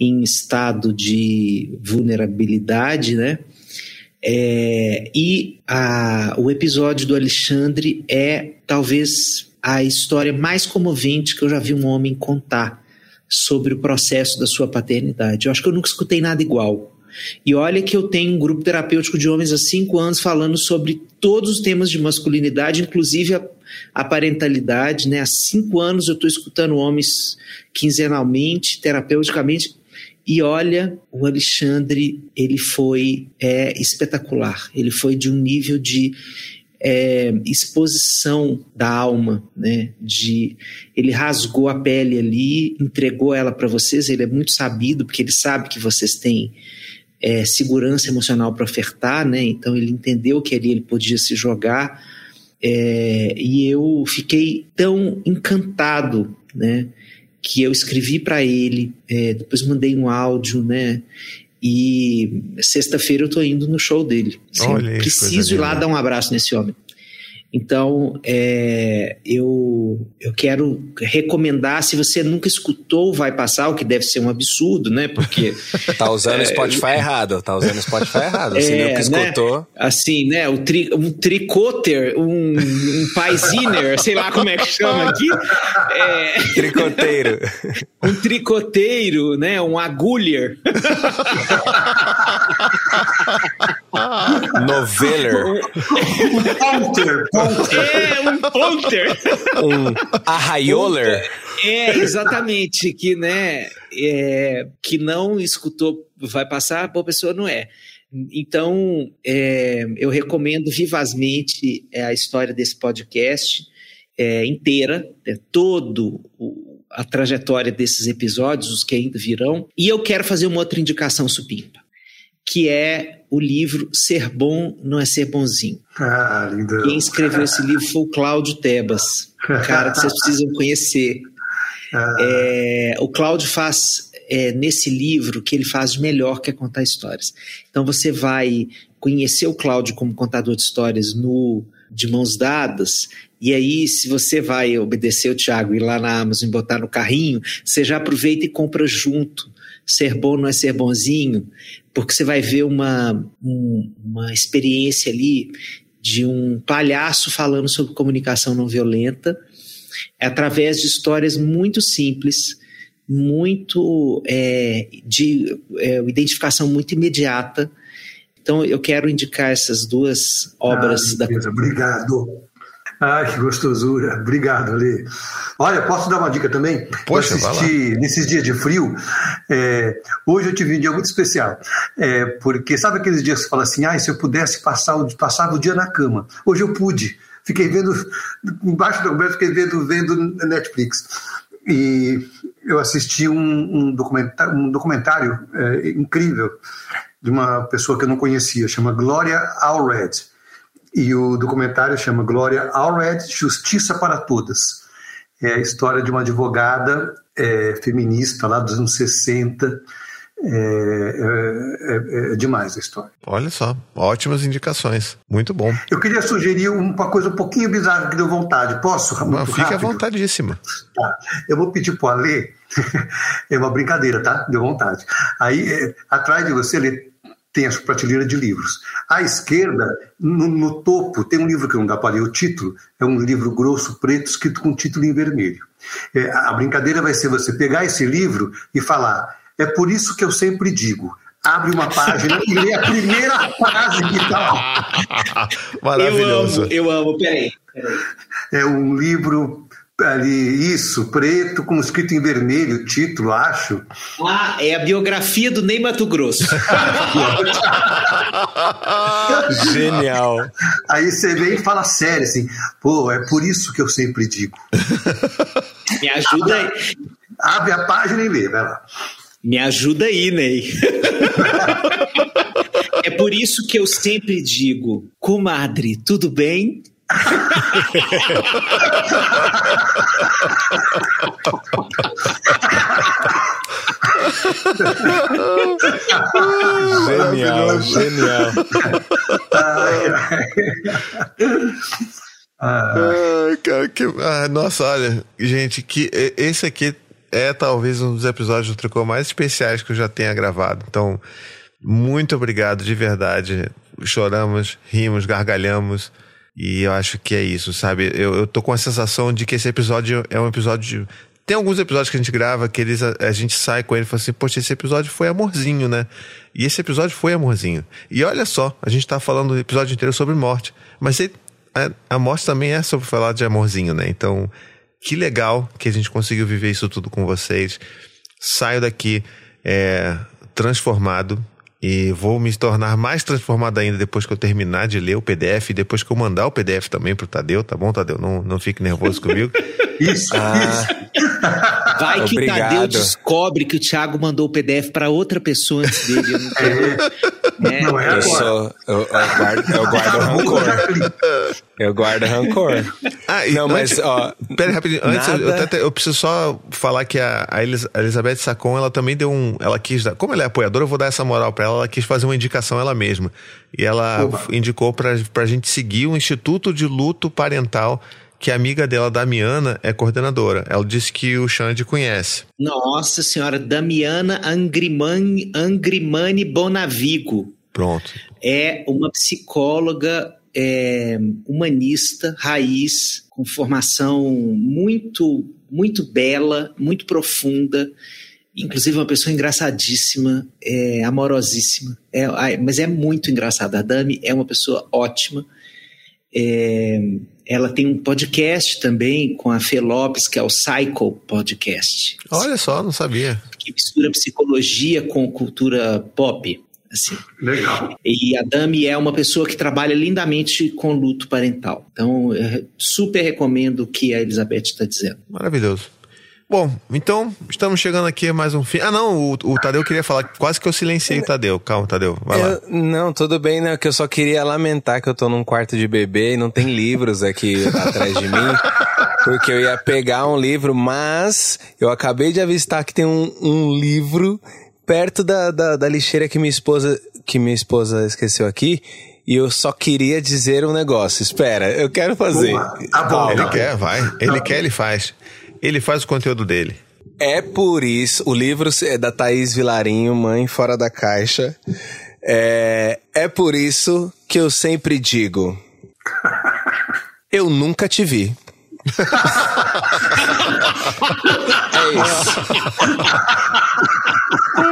em estado de vulnerabilidade, né? É, e a- o episódio do Alexandre é talvez a história mais comovente que eu já vi um homem contar sobre o processo da sua paternidade. Eu acho que eu nunca escutei nada igual. E olha que eu tenho um grupo terapêutico de homens há cinco anos falando sobre todos os temas de masculinidade, inclusive a, a parentalidade. Né? Há cinco anos eu estou escutando homens quinzenalmente, terapeuticamente, e olha, o Alexandre, ele foi é, espetacular. Ele foi de um nível de é, exposição da alma, né? De ele rasgou a pele ali, entregou ela para vocês. Ele é muito sabido porque ele sabe que vocês têm é, segurança emocional para ofertar, né? Então ele entendeu que ali ele podia se jogar. É, e eu fiquei tão encantado, né? que eu escrevi para ele, é, depois mandei um áudio, né? E sexta-feira eu tô indo no show dele. Assim, Olha preciso ir lá dar um abraço nesse homem. Então, é, eu, eu quero recomendar, se você nunca escutou Vai Passar, o que deve ser um absurdo, né? Porque (laughs) Tá usando o Spotify errado. Tá usando o Spotify errado. Você (laughs) É, nunca né? escutou. assim, né? O tri, um tricoter, um, um paisiner, sei lá como é que chama aqui. É, (laughs) Tricoteiro. um tricoteiro, né? Um agulher. Noveller. Ponter, ponter. É, um ponter. Um arraioler. É, exatamente, que, né, é, que não escutou, vai passar, boa pessoa não é. Então, é, eu recomendo vivazmente é, a história desse podcast é, inteira, é, todo o- a trajetória desses episódios, os que ainda virão. E eu quero fazer uma outra indicação supimpa, que é o livro Ser Bom Não É Ser Bonzinho. Ah, lindo. Quem escreveu esse livro foi o Cláudio Tebas, um cara que vocês (laughs) precisam conhecer. Ah, É, o Cláudio faz é, nesse livro que ele faz melhor, que é contar histórias. Então você vai conhecer o Cláudio como contador de histórias no de mãos dadas. E aí, se você vai obedecer o Thiago e ir lá na Amazon e botar no carrinho, você já aproveita e compra junto. Ser bom não é ser bonzinho, porque você vai ver uma, um- uma experiência ali de um palhaço falando sobre comunicação não violenta, é através de histórias muito simples, muito é, de é, identificação muito imediata. Então, eu quero indicar essas duas obras ah, da Obrigado. Ai, que gostosura. Obrigado, Ale. Olha, posso dar uma dica também? Poxa, eu assisti nesses dias de frio. é, hoje eu tive um dia muito especial. É, porque sabe aqueles dias que você fala assim: ah, se eu pudesse passar o, passava o dia na cama. Hoje eu pude. Fiquei vendo, embaixo da coberta, fiquei vendo, vendo Netflix. E eu assisti um, um documentário, um documentário é, incrível de uma pessoa que eu não conhecia, chama Gloria Allred e o documentário chama Glória Allred, Justiça para Todas. É a história de uma advogada é, feminista lá dos anos 60. É, é, é, demais a história. Olha só, ótimas indicações. Muito bom. Eu queria sugerir uma coisa um pouquinho bizarra que deu vontade. Posso? Muito Fique à vontadíssima. Tá. Eu vou pedir para o Alê. (laughs) é uma brincadeira, tá? Deu vontade. Aí, é, atrás de você, Alê, tem a prateleira de livros. À esquerda, no, no, topo, tem um livro que não dá para ler o título, é um livro grosso, preto, escrito com título em vermelho. É, a brincadeira vai ser você pegar esse livro e falar: é por isso que eu sempre digo. Abre uma página e lê a primeira frase que está lá. (laughs) Maravilhoso. Eu amo, eu amo. Peraí, peraí. É um livro ali, isso, preto, com escrito em vermelho, título, acho. Ah, é a biografia do Ney Mato Grosso. (laughs) Genial. Aí você vem e fala sério, assim, pô, é por isso que eu sempre digo. Me ajuda aí. Abre a página e lê, vai lá. Me ajuda aí, Ney. (laughs) é por isso que eu sempre digo, comadre, tudo bem? Genial, genial. Ai, cara, que, nossa, olha, gente, que esse aqui é talvez um dos episódios do Tricô mais especiais que eu já tenha gravado. Então, muito obrigado de verdade. Choramos, rimos, gargalhamos. E eu acho que é isso, sabe? Eu, eu tô com a sensação de que esse episódio é um episódio. Tem alguns episódios que a gente grava que eles, a, a gente sai com ele e fala assim: Poxa, esse episódio foi amorzinho, né? E esse episódio foi amorzinho. E olha só, a gente tá falando o episódio inteiro sobre morte. Mas ele, a, a morte também é sobre falar de amorzinho, né? Então, que legal que a gente conseguiu viver isso tudo com vocês. Saio daqui é, transformado e vou me tornar mais transformado ainda depois que eu terminar de ler o PDF e depois que eu mandar o PDF também pro Tadeu, tá bom, Tadeu? Não, não fique nervoso comigo. (laughs) isso, ah, isso. Vai que Obrigado. o Tadeu descobre que o Thiago mandou o PDF para outra pessoa antes dele. Eu não, (laughs) é. não é eu, sou, eu, eu guardo, eu guardo rancor. Eu guardo rancor. Ah, e não, mas, ó. Pera aí, rapidinho. Antes, nada... eu, eu, eu, preciso só falar que a, a, Elizabeth Sacon, ela também deu um. Ela quis dar. Como ela é apoiadora, eu vou dar essa moral pra ela. Ela quis fazer uma indicação ela mesma. E ela Oba. indicou pra, pra gente seguir o Instituto de Luto Parental que a amiga dela, Damiana, é coordenadora. Ela disse que o Xande conhece. Nossa senhora, Damiana Angrimani, Angrimani Bonavigo. Pronto. É uma psicóloga é, humanista, raiz, com formação muito, muito bela, muito profunda, inclusive uma pessoa engraçadíssima, é, amorosíssima, é, mas é muito engraçada. A Dami é uma pessoa ótima. É, ela tem um podcast também com a Fê Lopes, que é o Cycle Podcast. Olha só, não sabia. Que mistura psicologia com cultura pop. Assim. Legal. E a Dami é uma pessoa que trabalha lindamente com luto parental. Então, super recomendo o que a Elizabeth está dizendo. Maravilhoso. Bom, então estamos chegando aqui a mais um fim. Ah, não, o, o, Tadeu queria falar. Quase que eu silenciei o Tadeu. Calma, Tadeu. Vai eu, lá. Não, tudo bem, né? Que eu só queria lamentar que eu tô num quarto de bebê e não tem livros aqui atrás de mim. (laughs) Porque eu ia pegar um livro, mas eu acabei de avistar que tem um, um livro perto da, da, da lixeira que minha esposa que minha esposa esqueceu aqui. E eu só queria dizer um negócio. Espera, eu quero fazer. Tá bom, ele quer, vai. Ele quer, ele faz. Ele faz o conteúdo dele. É por isso, o livro é da Thaís Vilarinho, Mãe Fora da Caixa. É, é por isso que eu sempre digo: (laughs) Eu nunca te vi. é isso.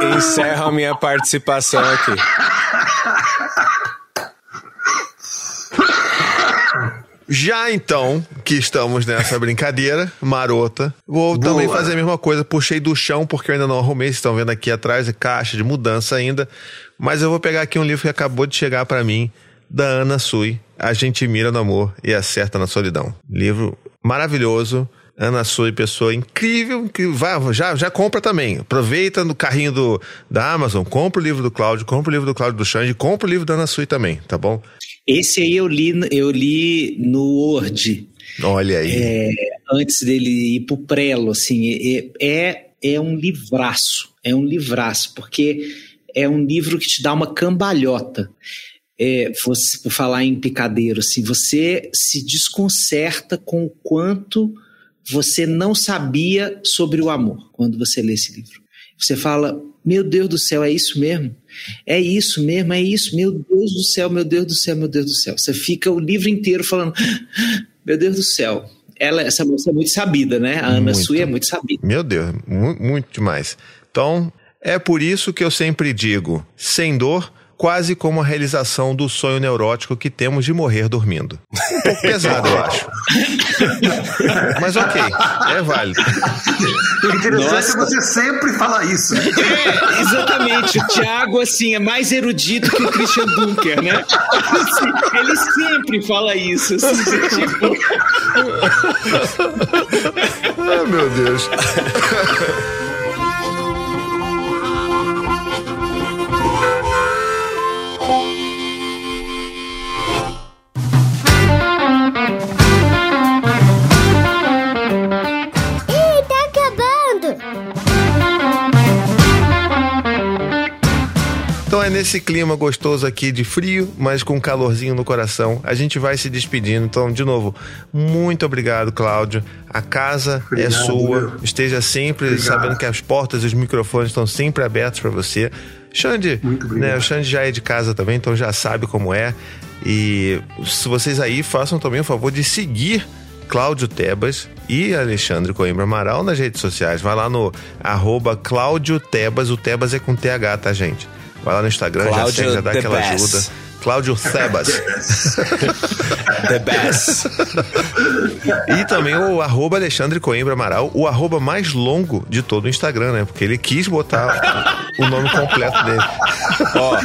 (laughs) Encerro a minha participação aqui. (laughs) Já então, que estamos nessa (laughs) brincadeira marota, vou Boa. também fazer a mesma coisa. Puxei do chão, porque eu ainda não arrumei. Vocês estão vendo aqui atrás, caixa de mudança ainda. Mas eu vou pegar aqui um livro que acabou de chegar para mim, da Ana Sui. A gente mira no amor e acerta na solidão. Livro maravilhoso. Ana Sui, pessoa incrível, que vai, já, já compra também. Aproveita no carrinho do, da Amazon, compra o livro do Cláudio, compra o livro do Cláudio do Xande, compra o livro da Ana Sui também, tá bom? Esse aí eu li, eu li no Word. Olha aí. É, antes dele ir pro prelo, assim, é, é, um livraço, é um livraço, porque é um livro que te dá uma cambalhota. É, você, por falar em picadeiro, assim, você se desconcerta com o quanto você não sabia sobre o amor quando você lê esse livro. Você fala, meu Deus do céu, é isso mesmo? É isso mesmo, é isso, meu Deus do céu, meu Deus do céu, meu Deus do céu. Você fica o livro inteiro falando, (gasps) meu Deus do céu. Ela, essa moça é muito sabida, né? A Ana Muito. Sui é muito sabida. Meu Deus, mu- muito demais. Então, é por isso que eu sempre digo: sem dor, quase como a realização do sonho neurótico que temos de morrer dormindo. Um pouco pesado, eu acho. (laughs) Mas ok, é válido. O interessante Nossa. é você sempre falar isso. É, exatamente. O Thiago, assim, é mais erudito que o Christian Dunker, né? Assim, ele sempre fala isso. Assim, tipo, Ah, meu Deus. É nesse clima gostoso aqui de frio, mas com calorzinho no coração. A gente vai se despedindo. Então, de novo, muito obrigado, Cláudio. A casa é Obrigado, sua. meu. Esteja sempre Obrigado. sabendo que as portas e os microfones estão sempre abertos para você. Xande, né, o Xande já é de casa também, então já sabe como é. E se vocês aí façam também o favor de seguir Cláudio Tebas e Alexandre Coimbra Amaral nas redes sociais. Vai lá no arroba Cláudio Tebas, o Tebas é com TH, tá, gente? Vai lá no Instagram, já Cláudio segue, já dá aquela best. ajuda. Cláudio Tebas. (laughs) The best. e também o arroba Alexandre Coimbra Amaral, o arroba mais longo de todo o Instagram, né? Porque ele quis botar o nome completo dele. (laughs) Ó,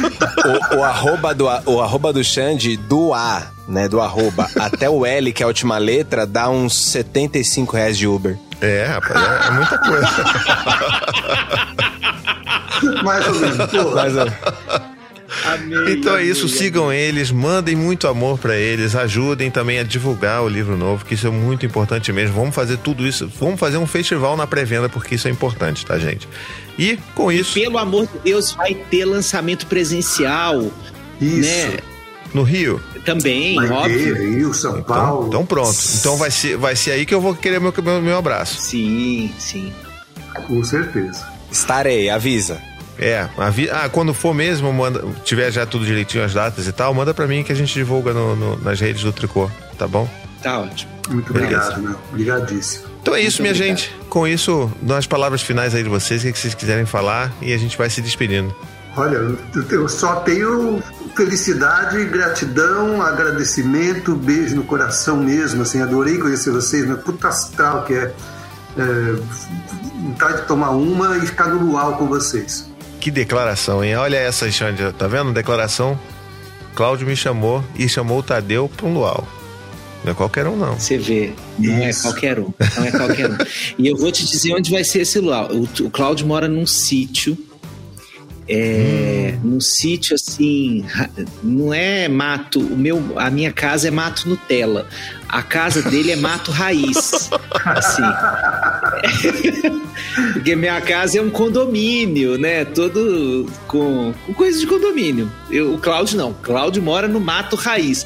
o, o arroba do, o arroba do Xande, do A, né, do arroba, até o L, que é a última letra, dá uns 75 reais de Uber. É, rapaz, é, é muita coisa. (laughs) Mais ou menos. Pô, Mas, ó, Então é isso, sigam eles, mandem muito amor pra eles, ajudem também a divulgar o livro novo, que isso é muito importante mesmo. Vamos fazer tudo isso, vamos fazer um festival na pré-venda, porque isso é importante, tá, gente? E com isso, pelo amor de Deus, vai ter lançamento presencial, isso. né? No Rio. Também, ter, óbvio. Rio, São Então, Paulo. então pronto. Então vai ser, vai ser aí que eu vou querer meu, meu, meu abraço. Sim, sim. Com certeza. estarei, avisa. É, avi- ah, quando for mesmo, manda, tiver já tudo direitinho, as datas e tal, manda pra mim que a gente divulga no- no- nas redes do Tricô, tá bom? Tá ótimo. Muito obrigado, meu. Obrigadíssimo. Então é isso, Muito minha obrigado. gente. Com isso, dou as palavras finais aí de vocês, o que que vocês quiserem falar, e a gente vai se despedindo. Olha, eu só tenho felicidade, gratidão, agradecimento, beijo no coração mesmo, assim, adorei conhecer vocês, meu puta astral que é, é vontade de tomar uma e ficar no luau com vocês. Que declaração, hein? Olha essa, Xande, tá vendo? Declaração. Cláudio me chamou e chamou o Tadeu pra um luau. Não é qualquer um, não. Você vê, não Isso. é qualquer um. Não é qualquer um. (laughs) e eu vou te dizer onde vai ser esse lugar. O, o Cláudio mora num sítio. É, Num sítio assim, não é mato. O meu, a minha casa é mato Nutella. A casa dele é mato raiz. (laughs) Assim. (laughs) Porque minha casa é um condomínio, né? Todo com, com coisas de condomínio. Eu, o Cláudio não. O Cláudio mora no mato raiz.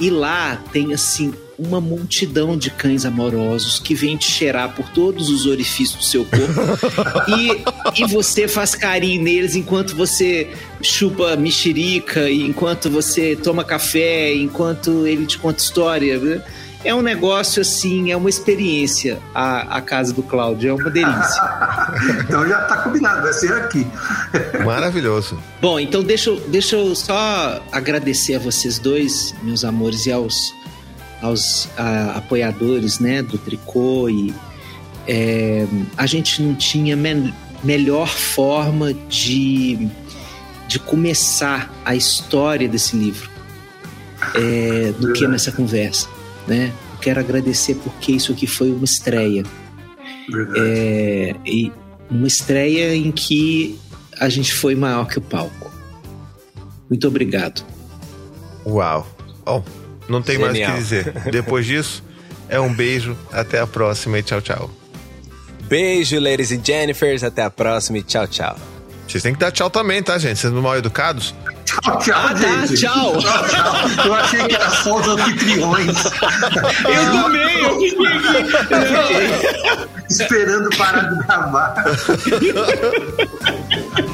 E lá tem assim uma multidão de cães amorosos que vêm te cheirar por todos os orifícios do seu corpo. (laughs) e, e você faz carinho neles enquanto você chupa mexerica, e enquanto você toma café, enquanto ele te conta história. É um negócio assim, é uma experiência a, a casa do Cláudio, é uma delícia. (laughs) Então já tá combinado, vai ser aqui. Maravilhoso. Bom, então deixa, deixa eu só agradecer a vocês dois, meus amores, e aos, aos ah, apoiadores né, do Tricô. E, é, a gente não tinha me- melhor forma de, de começar a história desse livro é, do que nessa conversa. Né? Eu quero agradecer porque isso aqui foi uma estreia. É, e uma estreia em que a gente foi maior que o palco. Muito obrigado. Uau. Bom, não tem mais o Genial. que dizer. Depois disso, é um beijo, até a próxima e tchau, tchau. Beijo, ladies e Jennifers. Até a próxima e tchau, tchau. Vocês têm que dar tchau também, tá, gente? Sendo mal educados. Tchau, tchau, Ah, tá, gente. tchau. tchau. Eu achei que era só os anfitriões. Eu também, eu fiquei aqui. Esperando parar de gravar. (laughs)